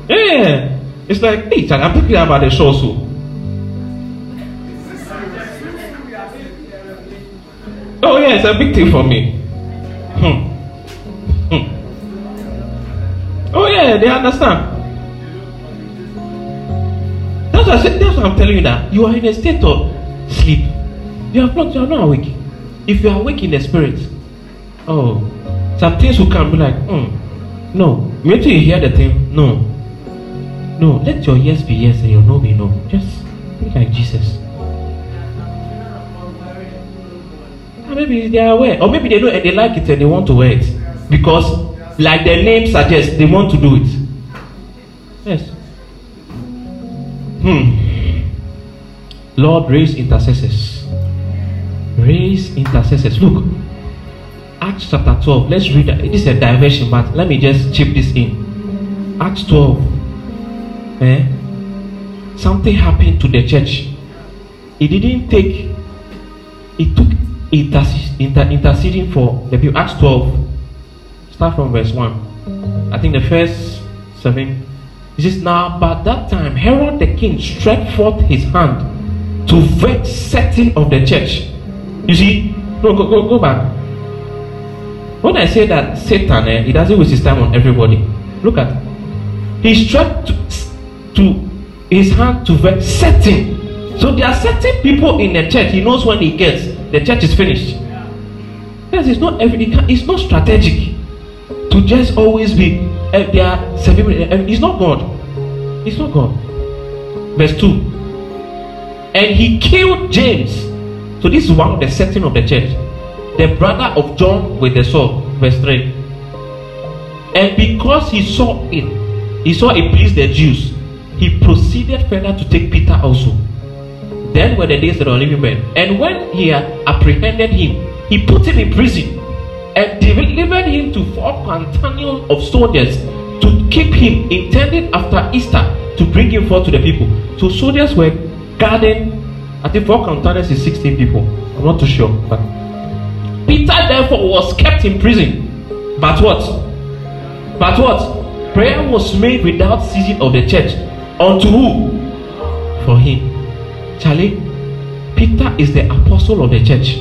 Yeah. It's like, hey, I'm talking about the show so. Oh yeah, it's a big thing for me. Hmm. Hmm. Oh yeah, they understand. That's what, I said, that's what I'm telling you that you are in a state of sleep. You are not, you are not awake. If you are awake in the spirit, oh, some things will come be like, hmm, no. Wait you hear the thing, no. No, let your yes be yes and your no be no. Just be like Jesus. And maybe they are aware, or maybe they know and they like it and they want to wear it because, like the name suggests, they want to do it. Yes. Hmm. Lord, raise intercessors. Raise intercessors. Look, Acts chapter 12. Let's read that. This is a diversion, but let me just chip this in. Acts 12 eh, something happened to the church. It didn't take, it took inter, interceding for the people. Acts 12, start from verse 1. I think the first seven. It says, Now, by that time, Herod the king stretched forth his hand to vex certain of the church. You see, no, go, go, go back. When I say that Satan, eh, he doesn't waste his time on everybody. Look at He stretched to his hand to vex certain. So there are certain people in the church. He knows when he gets the church is finished. Yes, it's not every. It's not strategic to just always be. Uh, there are seven. Uh, it's not God. It's not God. Verse two. And he killed James. So this is one of the setting of the church. The brother of John with the sword. Verse three. And because he saw it, he saw it pleased the Jews he proceeded further to take Peter also. Then were the days of the unleavened bread. And when he had apprehended him, he put him in prison and delivered him to four quaternions of soldiers to keep him intended after Easter to bring him forth to the people. So soldiers were guarding, I think four quaternions is 16 people. I'm not too sure. But Peter therefore was kept in prison. But what? But what? Prayer was made without ceasing of the church Unto who? For him. Charlie, Peter is the apostle of the church.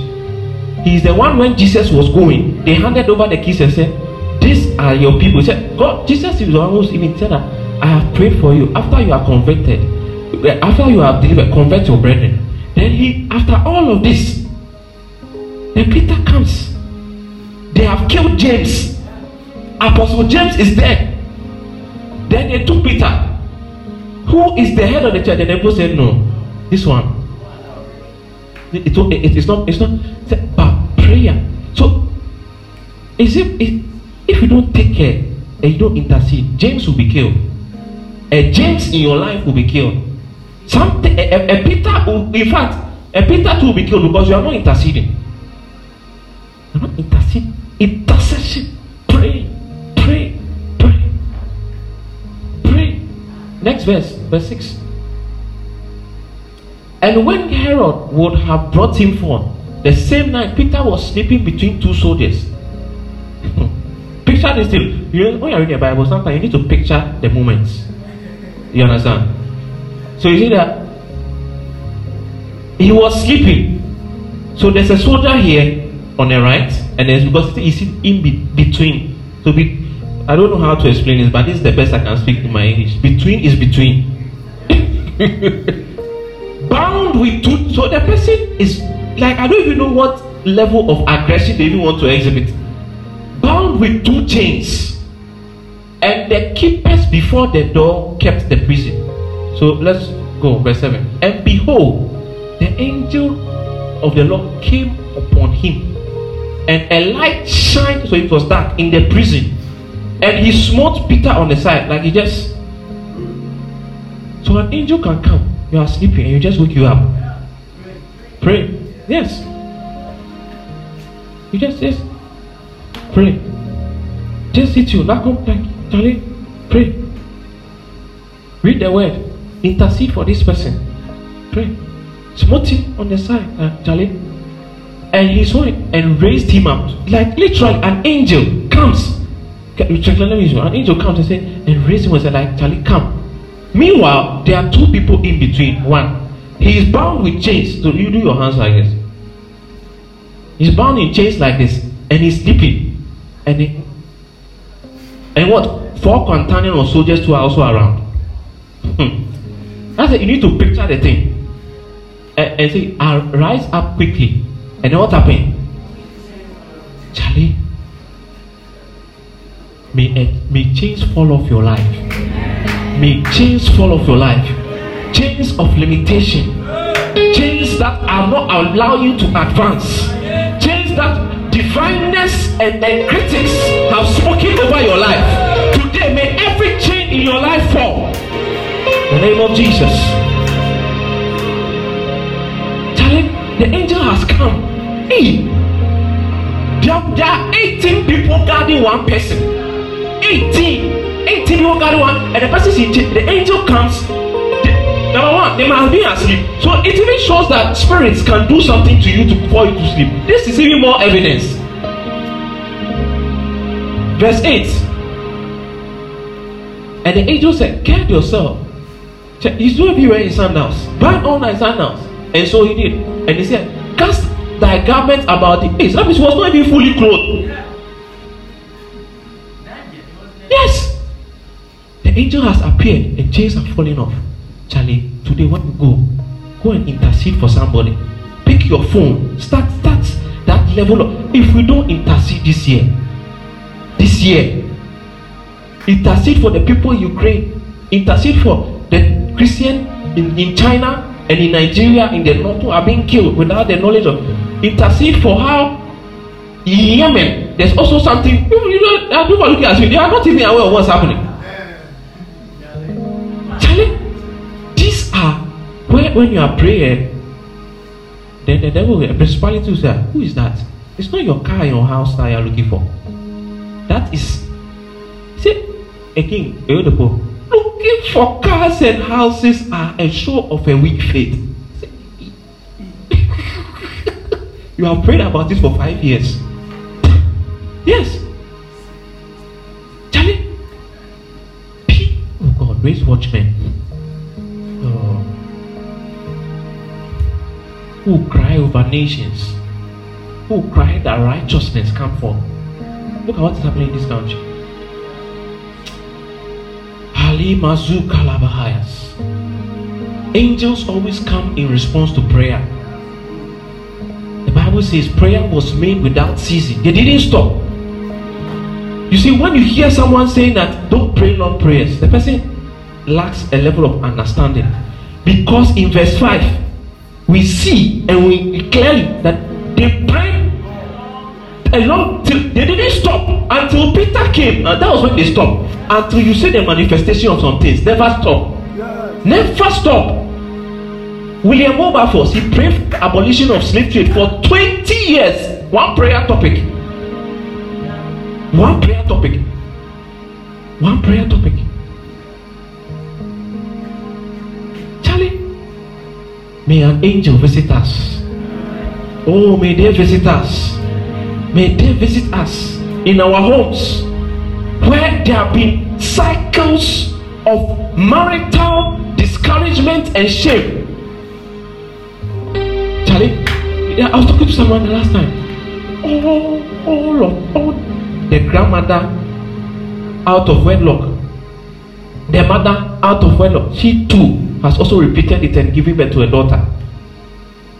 He is the one when Jesus was going, they handed over the keys and said, These are your people. He said, God, Jesus is who's even said that I have prayed for you. After you are converted, after you have delivered, convert your brethren. Then he, after all of this, then Peter comes. They have killed James. Apostle James is dead. Then they took Peter who is the head of the church? The people said, No, this one. It, it, it, it's not, it's not, but prayer. So, is it, it, if you don't take care and you don't intercede, James will be killed. A James in your life will be killed. Something, a, a, a Peter will, in fact, a Peter too will be killed because you are not interceding. You are not interceding. Intercession. Pray. Next verse verse 6. And when Herod would have brought him forth, the same night Peter was sleeping between two soldiers. *laughs* picture this thing. You know, when you're reading the Bible, sometimes you need to picture the moments. You understand? So you see that he was sleeping. So there's a soldier here on the right, and there's because he's in between. So be, I don't know how to explain this, but this is the best I can speak in my English. Between is between. *laughs* bound with two. So the person is like, I don't even know what level of aggression they even want to exhibit. Bound with two chains. And the keepers before the door kept the prison. So let's go, verse 7. And behold, the angel of the Lord came upon him, and a light shined, so it was dark in the prison. And he smote Peter on the side, like he just. So an angel can come. You are sleeping and you just wake you up. Pray. Yes. You just yes. pray. Just sit you, knock up like Charlie. Pray. Read the word. Intercede for this person. Pray. Smote him on the side, uh, Charlie. And he saw it and raised him up. Like literally, an angel comes. Let me An angel comes and say, and and said, like, Charlie, come. Meanwhile, there are two people in between. One, he is bound with chains. So you do your hands like this. He's bound in chains like this, and he's sleeping. And he, and what? Four companions or soldiers who are also around. Hmm. That's it. You need to picture the thing. And, and say, rise up quickly. And then what happened? Charlie, may, eh, may chains fall off your life. May chains fall off your life. Chains of limitation. Chains that are not allow you to advance. Chains that divineness and, and critics have spoken over your life. Today, may every chain in your life fall. In the name of Jesus. Charlie, the angel has come. Hey, there, there are 18 people guarding one person. 18. 18 people guarding one, and the person is in The angel comes. The, number one, they must be asleep. So it even shows that spirits can do something to you to call you to sleep. This is even more evidence. Verse 8. And the angel said, Get yourself He's doing be wearing sandals. Buy all my sandals. And so he did. And he said, Cast thy garment about the face. That means he was not even fully clothed. The angel has appeared and chains are falling off. Charlie, today when you go, go and intercede for somebody. Pick your phone. Start, start that level of. If we don't intercede this year, this year, intercede for the people in Ukraine. Intercede for the Christian in, in China and in Nigeria in the north who are being killed without the knowledge of intercede for how in Yemen there's also something you know people are looking at you they are not even aware of what's happening. Charlie, these are where when you are praying, then the devil the principality will say, Who is that? It's not your car, your house that you are looking for. That is see again, Pope. Looking for cars and houses are a show of a weak faith. *laughs* you have prayed about this for five years. Yes. God, raise watchmen. Oh. Who cry over nations. Who cry that righteousness come forth. Look at what is happening in this country. Angels always come in response to prayer. The Bible says prayer was made without ceasing. They didn't stop. You see, when you hear someone saying that don't pray long prayers, the person lacks a level of understanding. Because in verse 5, we see and we clearly that they prayed a long till they didn't stop until Peter came, and that was when they stopped until you see the manifestation of some things. Never stop. Never stop. William Wilberforce, he prayed abolition of slave trade for 20 years. One prayer topic. One prayer topic. One prayer topic. May an angel visit us. Oh, may they visit us. May they visit us in our homes where there have been cycles of marital discouragement and shame. Charlie, I was talking to someone the last time. All, all of all the grandmother out of wedlock, the mother out of wedlock, she too has also repeated it and given birth to a daughter.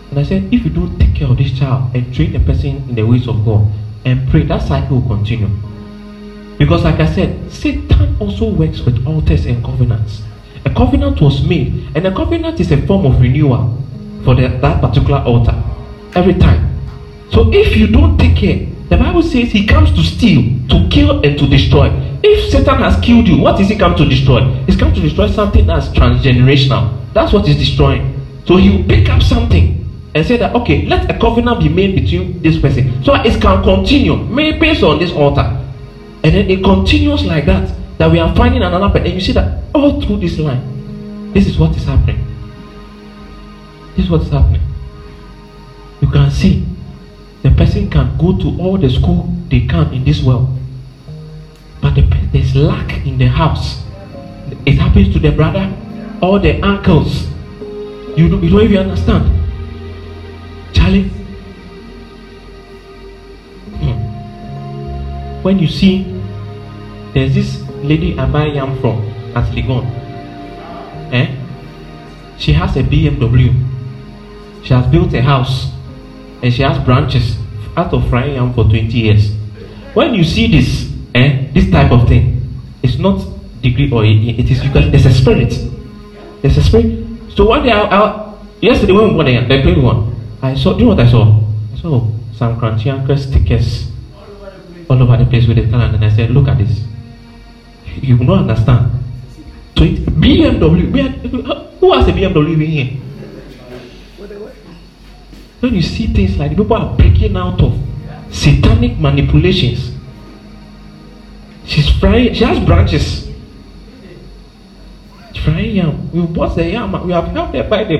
And I said, if you don't take care of this child and train the person in the ways of God and pray, that cycle will continue. Because, like I said, Satan also works with altars and covenants. A covenant was made, and a covenant is a form of renewal for the, that particular altar every time. So, if you don't take care, the Bible says he comes to steal, to kill, and to destroy. If Satan has killed you, what is he come to destroy? He's come to destroy something that's transgenerational. That's what he's destroying. So he will pick up something and say that okay, let a covenant be made between this person, so it can continue, made based on this altar, and then it continues like that. That we are finding another person, and you see that all through this line, this is what is happening. This is what is happening. You can see the person can go to all the school they can in this world, but the, there's lack in the house. It happens to the brother or the uncles. You don't, you don't even understand. Charlie, hmm. when you see there's this lady I buy yam from at Legon, eh? She has a BMW. She has built a house and she has branches out of frying yam for 20 years. When you see this, eh, this type of thing, it's not degree or it, is because there's a spirit. There's a spirit. So one day, I, I, yesterday when we went there, the green one, I saw. Do you know what I saw? I saw some crunchy anchor stickers all over the place with the talent, and I said, "Look at this. You will not understand." So it, BMW. Who has a BMW in here? When you see things like people are breaking out of satanic manipulations, she's frying. She has branches. Frying yam. We bought the yam. We have helped her buy the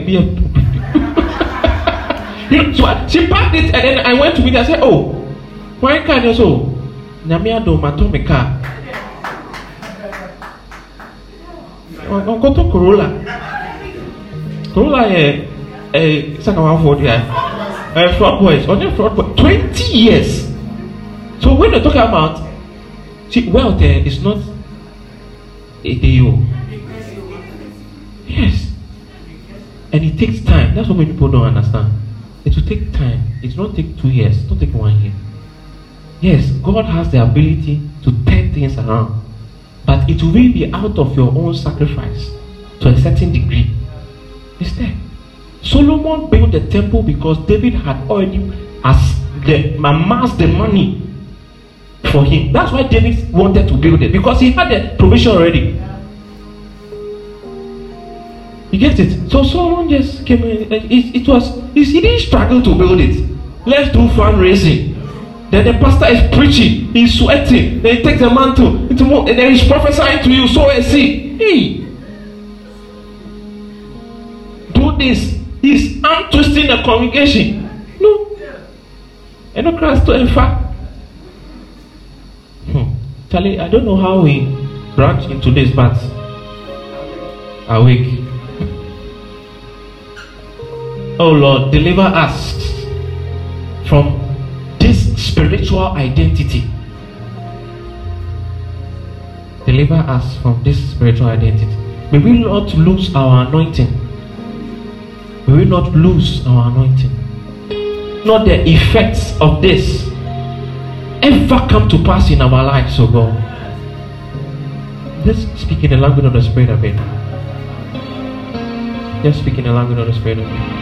so *laughs* she packed it and then I went to meet her. I said, Oh, why can't you so? Nyame adom ato me car. Ɔnkɔtɔ Corolla. Corolla yɛ ɛɛ sakawafoɔ di a ɛɛ fraud boys ɔnyɛ fraud boy twenty years. So when they talk about see wealth eh, is not a day o. Yes. And it takes time. That's what many people don't understand. It will take time. It will not take two years. It will not take one year. Yes, God has the ability to turn things around. But it will be out of your own sacrifice to a certain degree. It's there. Solomon built the temple because David had already as the amassed the money for him. That's why David wanted to build it because he had the provision already. You get it? So someone just came in. It, it was, he didn't struggle to build it. Let's do fundraising. Then the pastor is preaching, he's sweating. Then he takes the mantle into and then he's prophesying to you, so a seed. Hey, do this. He's untwisting the congregation. No. And no Christ to in fact. Charlie, I don't know how we branch into this, but awake. Oh Lord, deliver us from this spiritual identity. Deliver us from this spiritual identity. May we not lose our anointing. May we not lose our anointing. Not the effects of this ever come to pass in our lives, oh God. Let's speak in the language of the Spirit a bit. Just speak in the language of the Spirit a bit.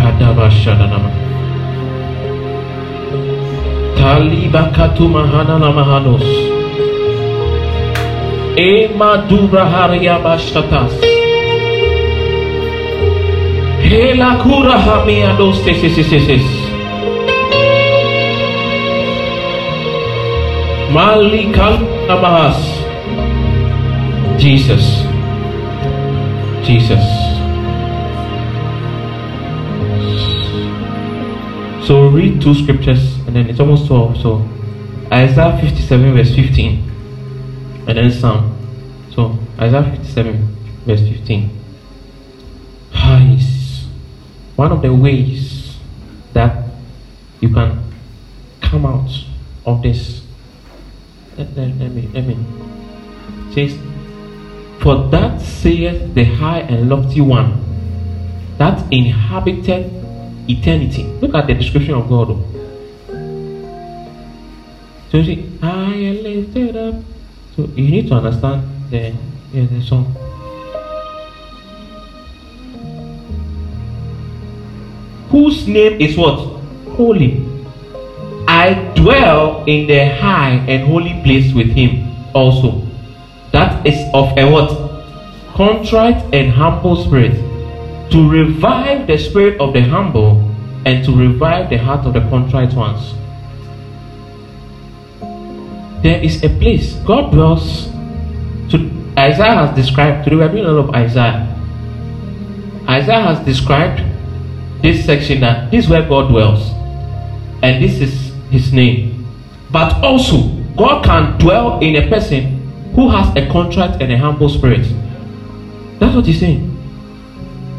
Kadabashadanama. Taliba katuma hanana mahanos. Ema dura haria bashatas. Hela kura hamia dos tesis. Malikal namahas. Jesus. Jesus. So read two scriptures and then it's almost 12. So Isaiah 57 verse 15 and then Psalm. So Isaiah 57 verse 15. Is one of the ways that you can come out of this. Let, let, me let me says for that saith the high and lofty one that inhabited eternity. Look at the description of God. Oh. So you see, I lifted up. So you need to understand the, yeah, the song. Whose name is what? Holy. I dwell in the high and holy place with him also. That is of a what? Contrite and humble spirit. To revive the spirit of the humble and to revive the heart of the contrite ones. There is a place God dwells. To Isaiah has described. Today we are a lot of Isaiah. Isaiah has described this section that this is where God dwells, and this is His name. But also, God can dwell in a person who has a contrite and a humble spirit. That's what He's saying.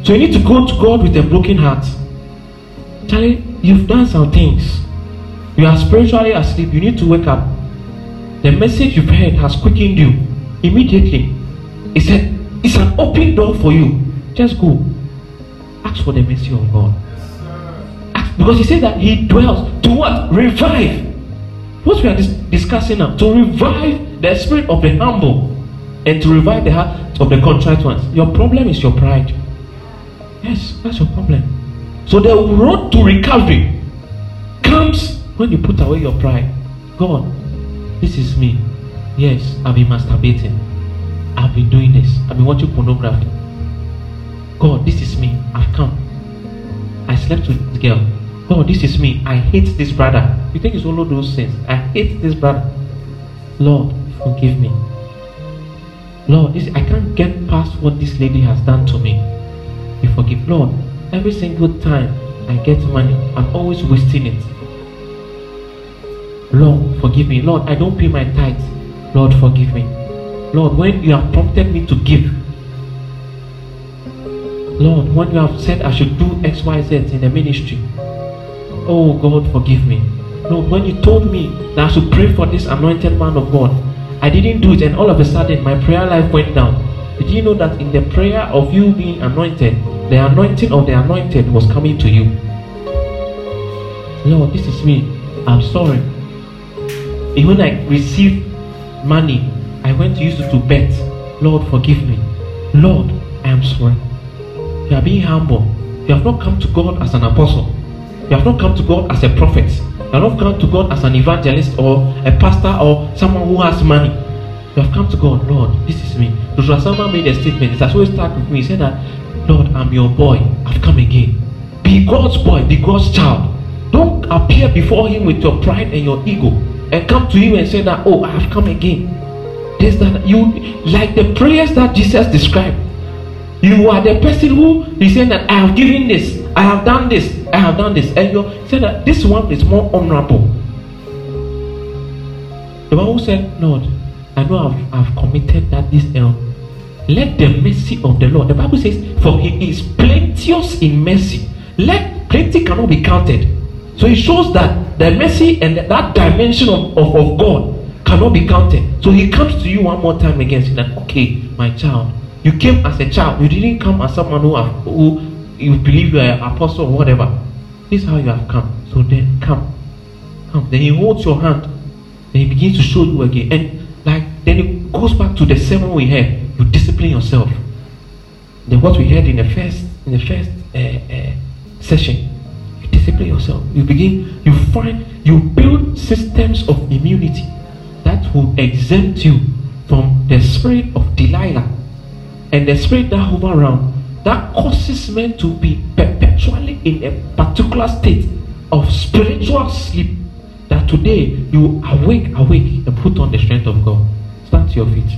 So you need to go to God with a broken heart. Charlie, you've done some things. You are spiritually asleep. You need to wake up. The message you've heard has quickened you immediately. It's, a, it's an open door for you. Just go. Ask for the mercy of God. Because he said that he dwells to what? Revive. What we are dis- discussing now. To revive the spirit of the humble and to revive the heart of the contrite ones. Your problem is your pride. Yes, that's your problem. So the road to recovery comes when you put away your pride. God, this is me. Yes, I've been masturbating. I've been doing this. I've been watching pornography. God, this is me. I've come. I slept with this girl. God, this is me. I hate this brother. You think it's all of those things? I hate this brother. Lord, forgive me. Lord, this I can't get past what this lady has done to me. You forgive. Lord, every single time I get money, I'm always wasting it. Lord, forgive me. Lord, I don't pay my tithes. Lord, forgive me. Lord, when you have prompted me to give, Lord, when you have said I should do X, Y, Z in the ministry, oh God, forgive me. Lord, when you told me that I should pray for this anointed man of God, I didn't do it, and all of a sudden my prayer life went down. Did you know that in the prayer of you being anointed, the anointing of the anointed was coming to you? Lord, this is me. I'm sorry. Even when I received money, I went to use it to bet. Lord, forgive me. Lord, I am sorry. You are being humble. You have not come to God as an apostle. You have not come to God as a prophet. You have not come to God as an evangelist or a pastor or someone who has money. You have come to God, Lord, this is me. Joshua Selman made a statement. It's always start with me. He said that, Lord, I'm your boy. I've come again. Be God's boy. Be God's child. Don't appear before Him with your pride and your ego and come to Him and say that, oh, I have come again. This, that you like the prayers that Jesus described. You are the person who is saying that I have given this, I have done this, I have done this, and you said that this one is more honorable. The Bible said, Lord, I know I've, I've committed that this error. Let the mercy of the Lord. The Bible says, For he is plenteous in mercy. Let plenty cannot be counted. So it shows that the mercy and that dimension of, of, of God cannot be counted. So he comes to you one more time again, saying that, okay, my child, you came as a child. You didn't come as someone who, have, who you believe you are an apostle or whatever. This is how you have come. So then come. Come. Then he holds your hand. Then he begins to show you again. And like then it goes back to the sermon we had. You discipline yourself. Then what we had in the first in the first uh, uh, session. You discipline yourself. You begin. You find. You build systems of immunity that will exempt you from the spirit of Delilah and the spirit that hover around that causes men to be perpetually in a particular state of spiritual sleep. That today you awake, awake, and put on the strength of God. Stand to your feet.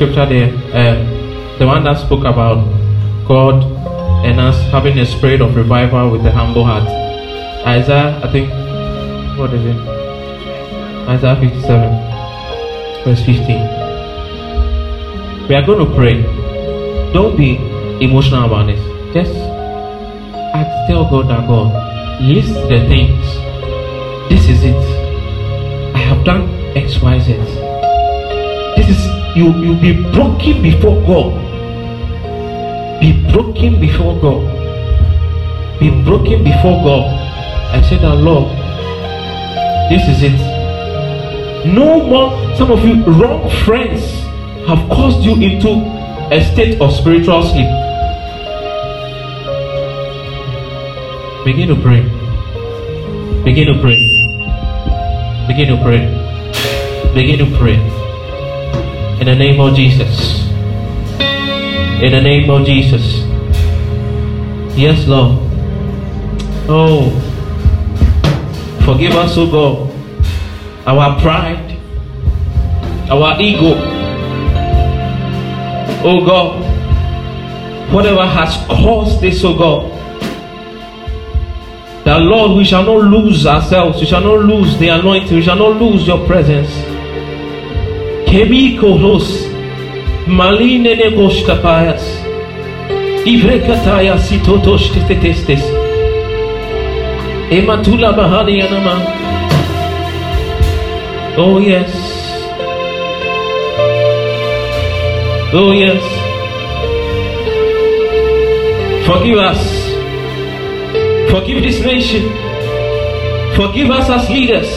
scripture there, um, the one that spoke about God and us having a spirit of revival with a humble heart. Isaiah, I think, what is it? Isaiah 57, verse 15. We are going to pray. Don't be emotional about this. Just ask, tell God that God, list the things. This is it. I have done X, Y, Z this is you you be broken before god. Be broken before god. Be broken before god. I say that lord this is it. No more some of you wrong friends have caused you into a state of spiritual sleep. Begin to pray. Begin to pray. Begin to pray. Begin to pray in the name of Jesus. In the name of Jesus. Yes, Lord. Oh, forgive us, oh God, our pride, our ego. Oh God, whatever has caused this, oh God. That Lord, we shall not lose ourselves, we shall not lose the anointing, we shall not lose your presence. Kemikolos Maline negoskapayas Ivrekataya sitotos testes Ematula bahani yanama Oh yes. Oh yes. Forgive us. Forgive this nation. Forgive us as leaders.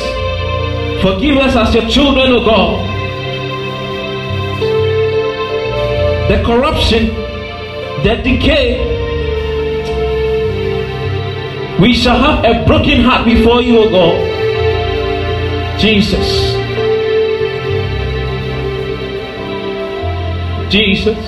Forgive us as your children, O God the corruption, the decay. We shall have a broken heart before you, O God. Jesus. Jesus.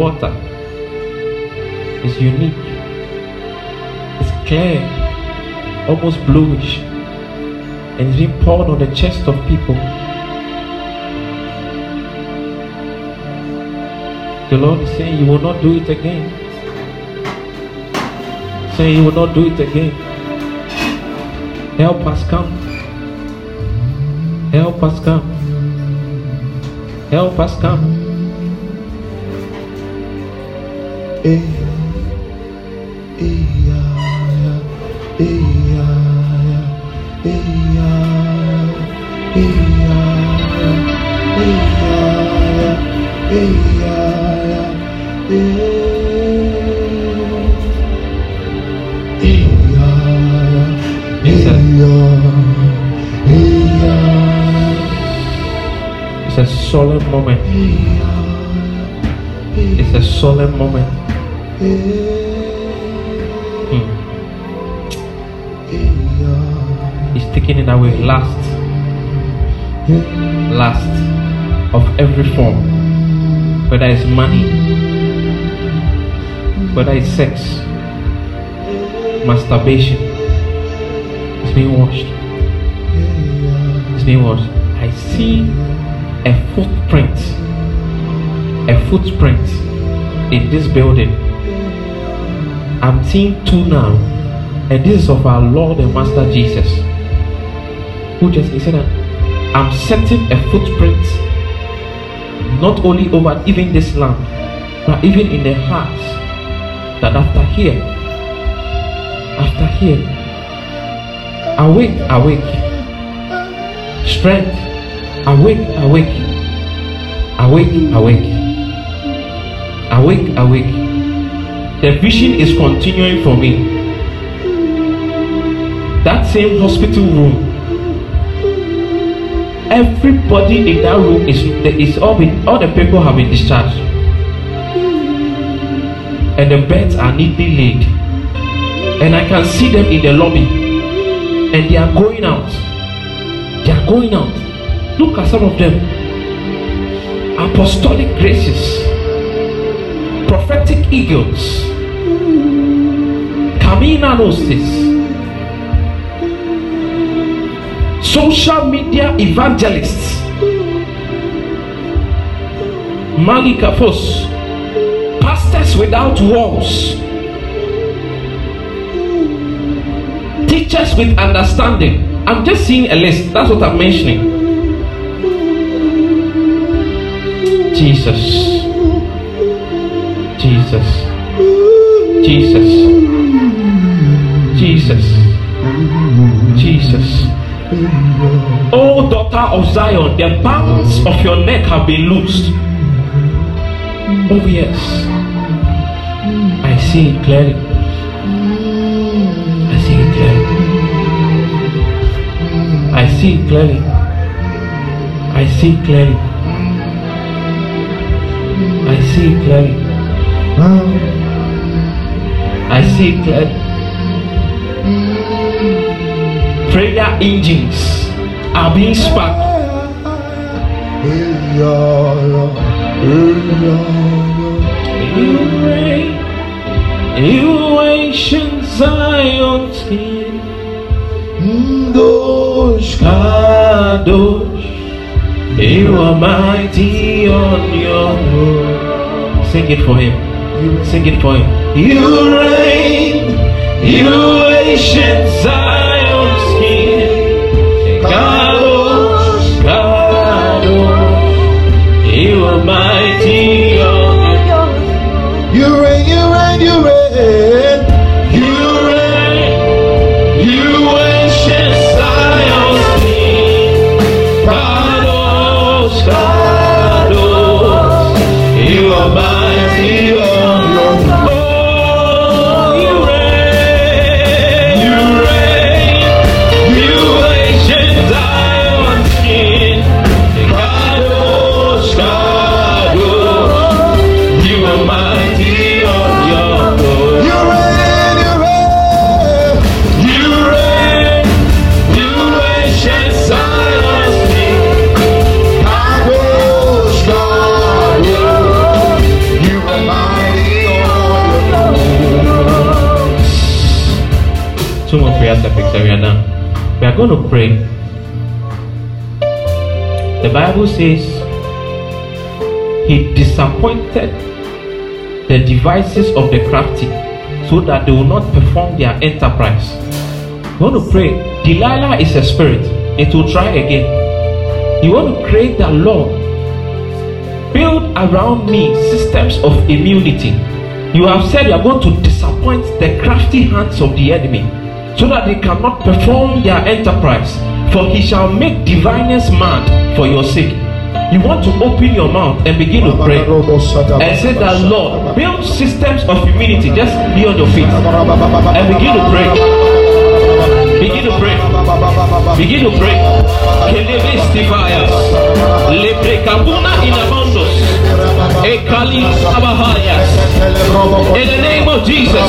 Water. is unique. It's clear, almost bluish, and it's being poured on the chest of people. The Lord is saying, You will not do it again. Saying, You will not do it again. Help us come. Help us come. Help us come. It's a solemn moment. It's a solemn moment. Hmm. He's taking it away last, last of every form, whether it's money, whether it's sex, masturbation. It's being washed. It's being washed. I see a footprint, a footprint in this building. I'm seeing two now, and this is of our Lord and Master Jesus who just he said I'm setting a footprint not only over even this land, but even in the hearts that after here, after here, awake, awake, strength, awake, awake, awake, awake, awake, awake. The vision is continuing for me. That same hospital room. Everybody in that room is is all been all the people have been discharged. And the beds are neatly laid. And i can see them in the lobby. And they are going out. They are going out. Look at some of them. Apostolic graces. Prophetic eagles This social media evangelists. Malika Fos. Pastors without walls. Teachers with understanding. I'm just seeing a list. That's what I'm mentioning. Jesus Jesus Jesus O daughter of Zion, the bands of your neck have been loosed. Oh, yes. I see it clearly. I see it clearly. I see it clearly. I see it clearly. I see it clearly. I see it clearly. Engines are being sparked. You reign, you ancient Zion's king, Kadosh, you are mighty on your throne. Sing it for him. Sing it for him. You reign, you ancient Zion's Reign, you reign, you reign. We are. Going to pray. The Bible says he disappointed the devices of the crafty so that they will not perform their enterprise. We want to pray. Delilah is a spirit, it will try again. You want to create the law. Build around me systems of immunity. You have said you are going to disappoint the crafty hands of the enemy so that they cannot perform their enterprise. For he shall make diviners mad for your sake. You want to open your mouth and begin to pray and say that Lord, build systems of immunity. Just be on your feet and begin to pray. Begin to pray. Begin to pray. Kelevestifias. Leprekabuna inamondos. Ekali abahayas. In the name of Jesus.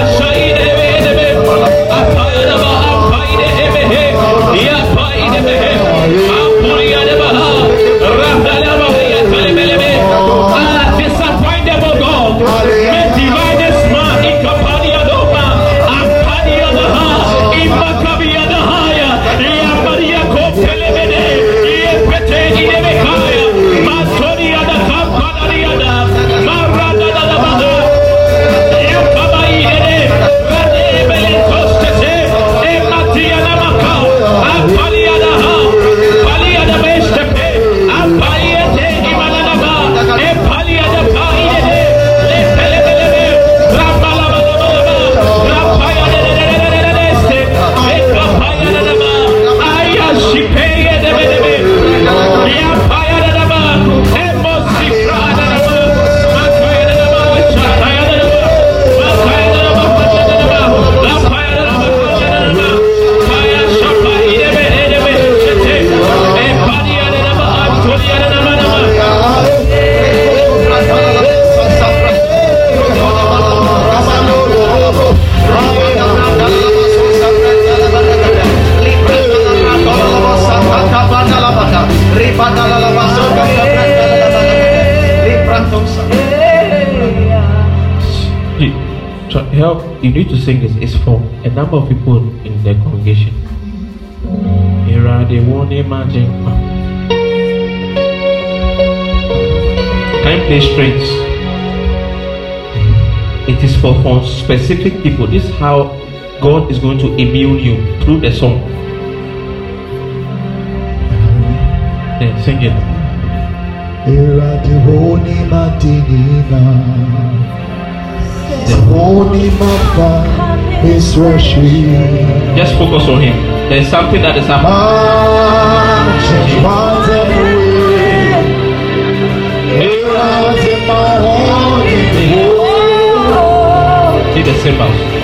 Apalia You need to sing this. It's for a number of people in the congregation. Here are the one imagine. Can you play strings? It is for, for specific people. This is how God is going to immune you through the song. Then sing it. Iradihoni madinina Honi mafa Israshi Just focus on Him. There's something that is happening. Marching away Iradi mahoni See the cymbals.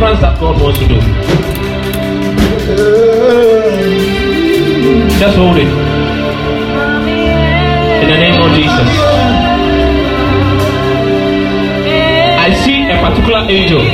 deliverance that God wants to do. Just hold it. In the name of Jesus. I see a particular angel.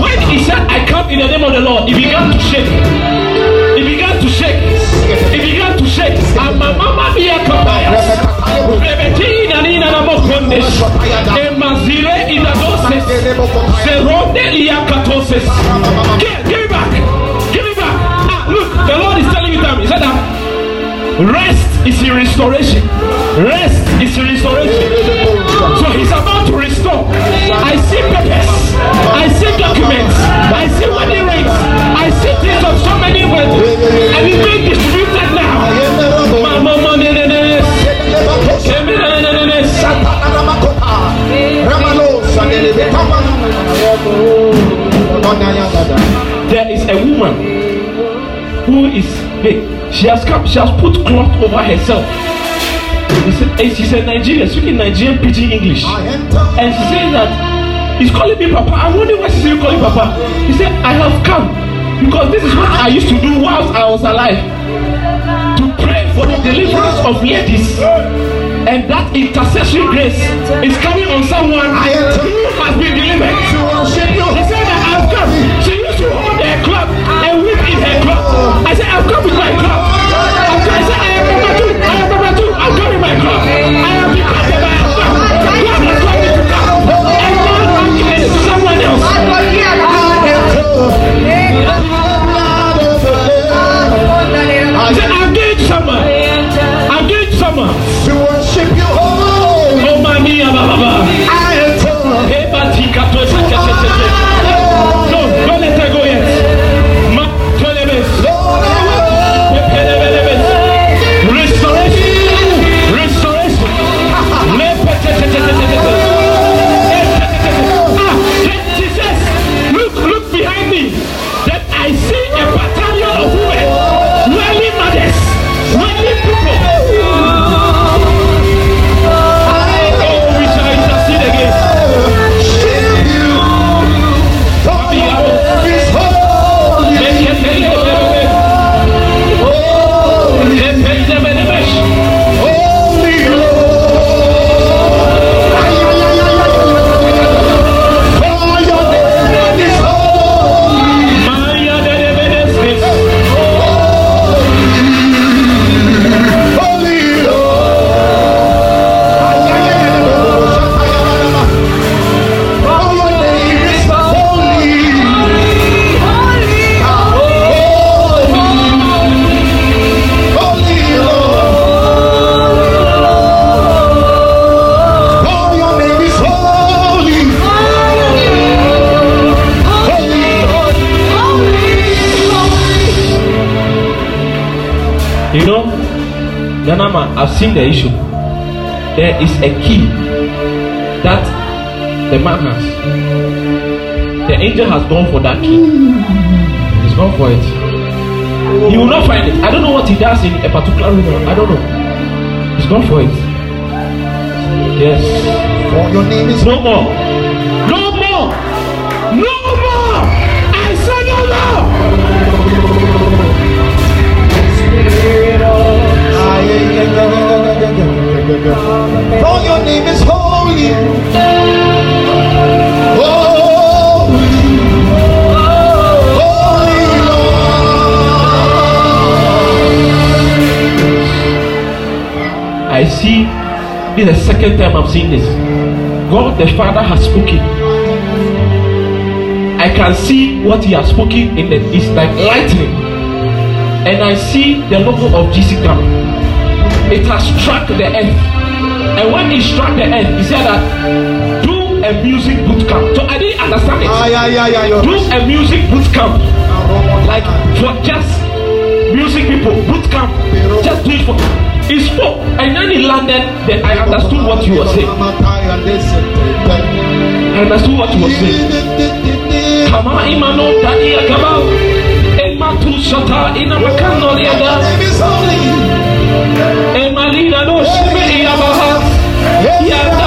When he said, I come in the name of the Lord, he began to shake. He began to shake. He began to shake. And my mama be a. Give, give it back. Give it back. Ah, look, the Lord is telling you that. He said that rest is in restoration. Rest is in restoration. I see papers. I see documents. I see wedding rings. I see things of so many weddings. And it's being distributed now. There is a woman who is big. She has come, she has put cloth over herself. He said, and she's a Nigerian, speaking Nigerian pidgin English. And she said that he's calling me Papa. I wonder why she's calling Papa. He said, I have come because this is what I used to do whilst I was alive. To pray for the deliverance of ladies. And that intercessory grace is coming on someone who has been delivered. He said that I've come. She used to hold her club and whip in her club. I said, I've come with my club. I said, someone. I'm giving to someone. To worship you, oh, Oh, my. I am to- No, don't let The issue. There is a key that the man has. The angel has gone for that key. He's gone for it. He will not find it. I don't know what he does in a particular room. I don't know. He's gone for it. Yes. For your name is. No more. I see this is the second time I'm seeing this. God the Father has spoken. I can see what He has spoken in the it's like lightning, and I see the logo of Jesus Camp. It has struck the earth, and when it struck the earth, He said that do a music boot camp. So I didn't understand it. Do a music boot camp, like for just music people boot camp. Just do it for. He spoke, and then he landed. Then I understood what you were saying. I understood what you were saying. Kama imano dani akabao. Ema tu shata ina makano liada. Ema lina no shime iyabaha. Ya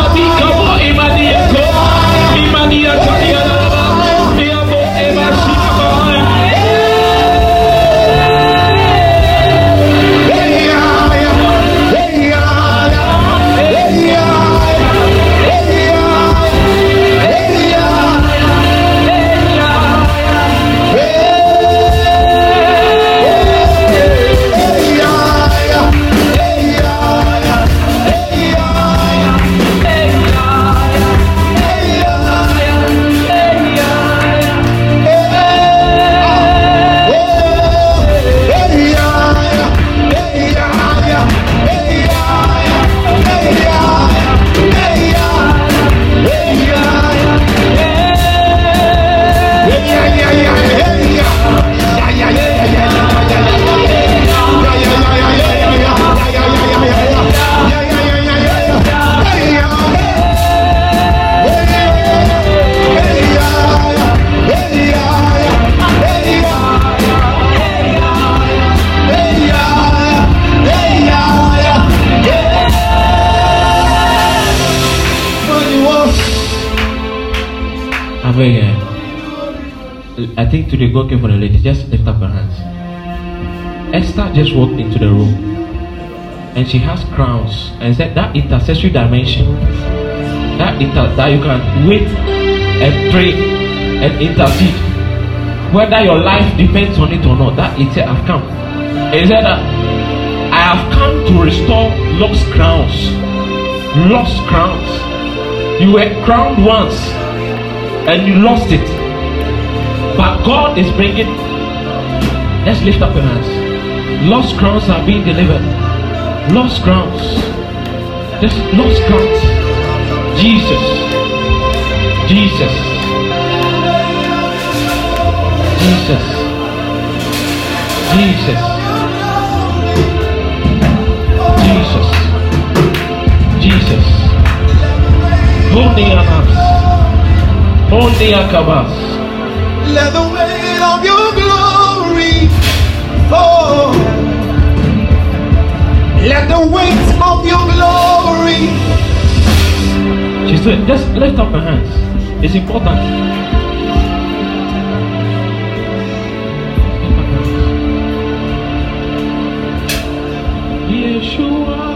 I beg. Eh. I think today God came for the lady. Just lift up her hands. Esther just walked into the room and she has crowns and said that intercessory dimension that inter that you can wait and pray and intercede whether your life depends on it or not that it said I've come he said that I have come to restore lost crowns lost crowns you were crowned once and you lost it. But God is bringing. Let's lift up your hands. Lost crowns are being delivered. Lost crowns. Just lost crowns. Jesus. Jesus. Jesus. Jesus. Jesus. Jesus. Holding your arms. Let the weight of your glory fall. Let the weight of your glory. She said, just lift up her hands. It's important. Yeshua,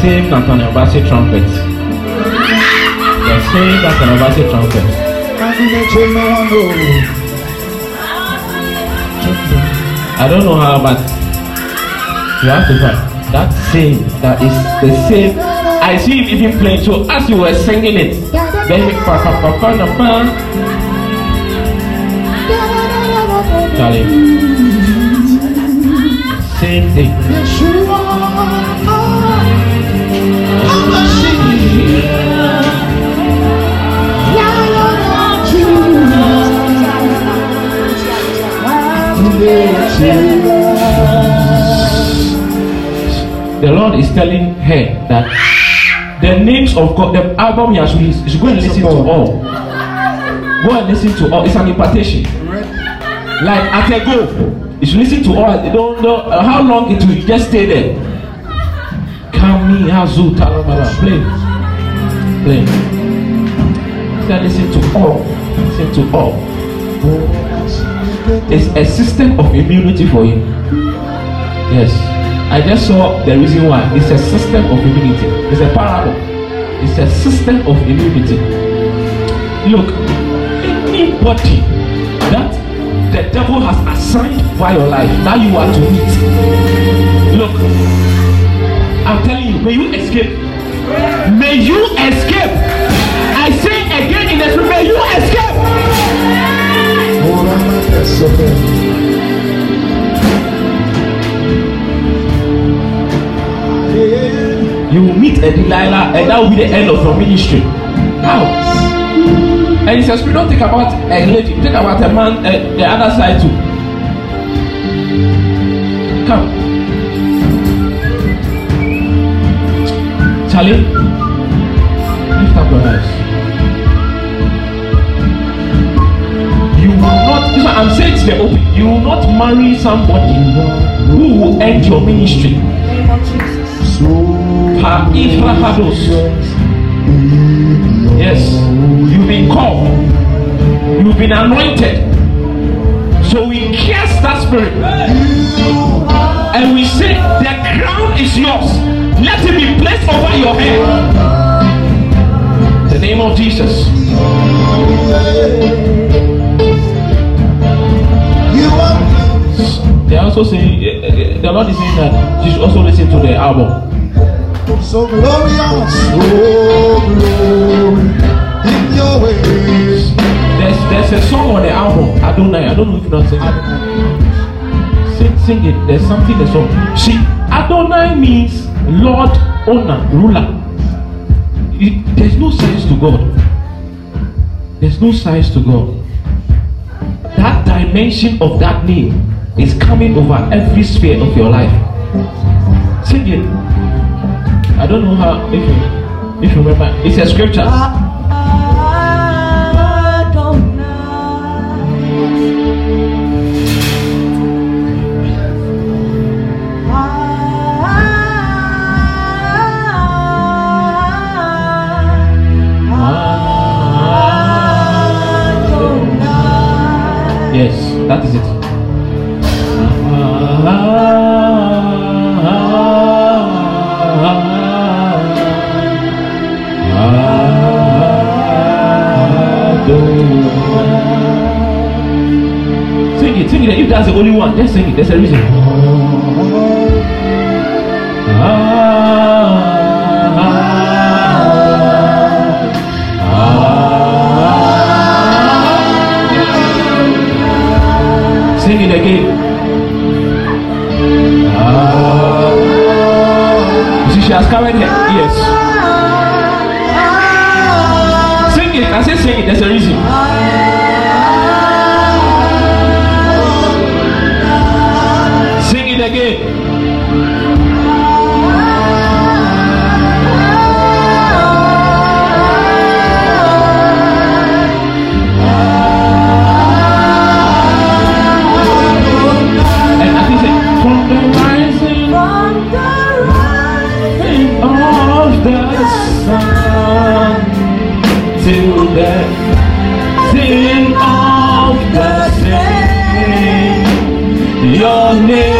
same Nathaniel Bassey trumpet. The same Nathaniel Bassey trumpet. I don't know how, but you have to find that same. That is the same. I see him even playing. So as you were singing it, then he pa pa pa pa pa pa. Charlie, same thing. The Lord is telling her that the names of God, the album has released, you should go and listen to all. Go and listen to all. It's an impartation. Like at a go, you should listen to all. You don't know how long it will just stay there. Kami Hazu Talababa. Play. Play. Listen to all. Listen to all. It's a system of immunity for you. Yes. I just saw the reason why. It's a system of immunity. It's a parable. It's a system of immunity. Look, anybody that the devil has assigned for your life, now you are to meet. Look, I'm telling you, may you escape. May you escape. I say again in the spirit, may you escape. You will meet a Delilah, and that will be the end of your ministry. How? And he says, we don't think about a lady, think about a man, uh, the other side too. Come. Charlie, lift up your eyes. You will not, this one, I'm saying to the open, you will not marry somebody who will end your ministry. Yes, you've been called, you've been anointed. So we cast that spirit and we say, The crown is yours. Let it be placed over your head. The name of Jesus. They are also saying, eh, eh, the Lord is saying that you should also listen to the album. So glorious, so glory in your ways. There's there's a song on the album, I don't Adonai. I don't know if you know sing it. Sing, sing it. There's something in the song. See, Adonai means Lord, owner, ruler. It- there's no size to God. There's no size to God. That dimension of that name is coming over every sphere of your life. Sing it. I don't know how if you if you remember. It's a scripture. Yes, that is it. Sing it, sing it. If that's the only one, just sing it. There's a reason. Ears. Sing it. I say sing it. There's a reason. The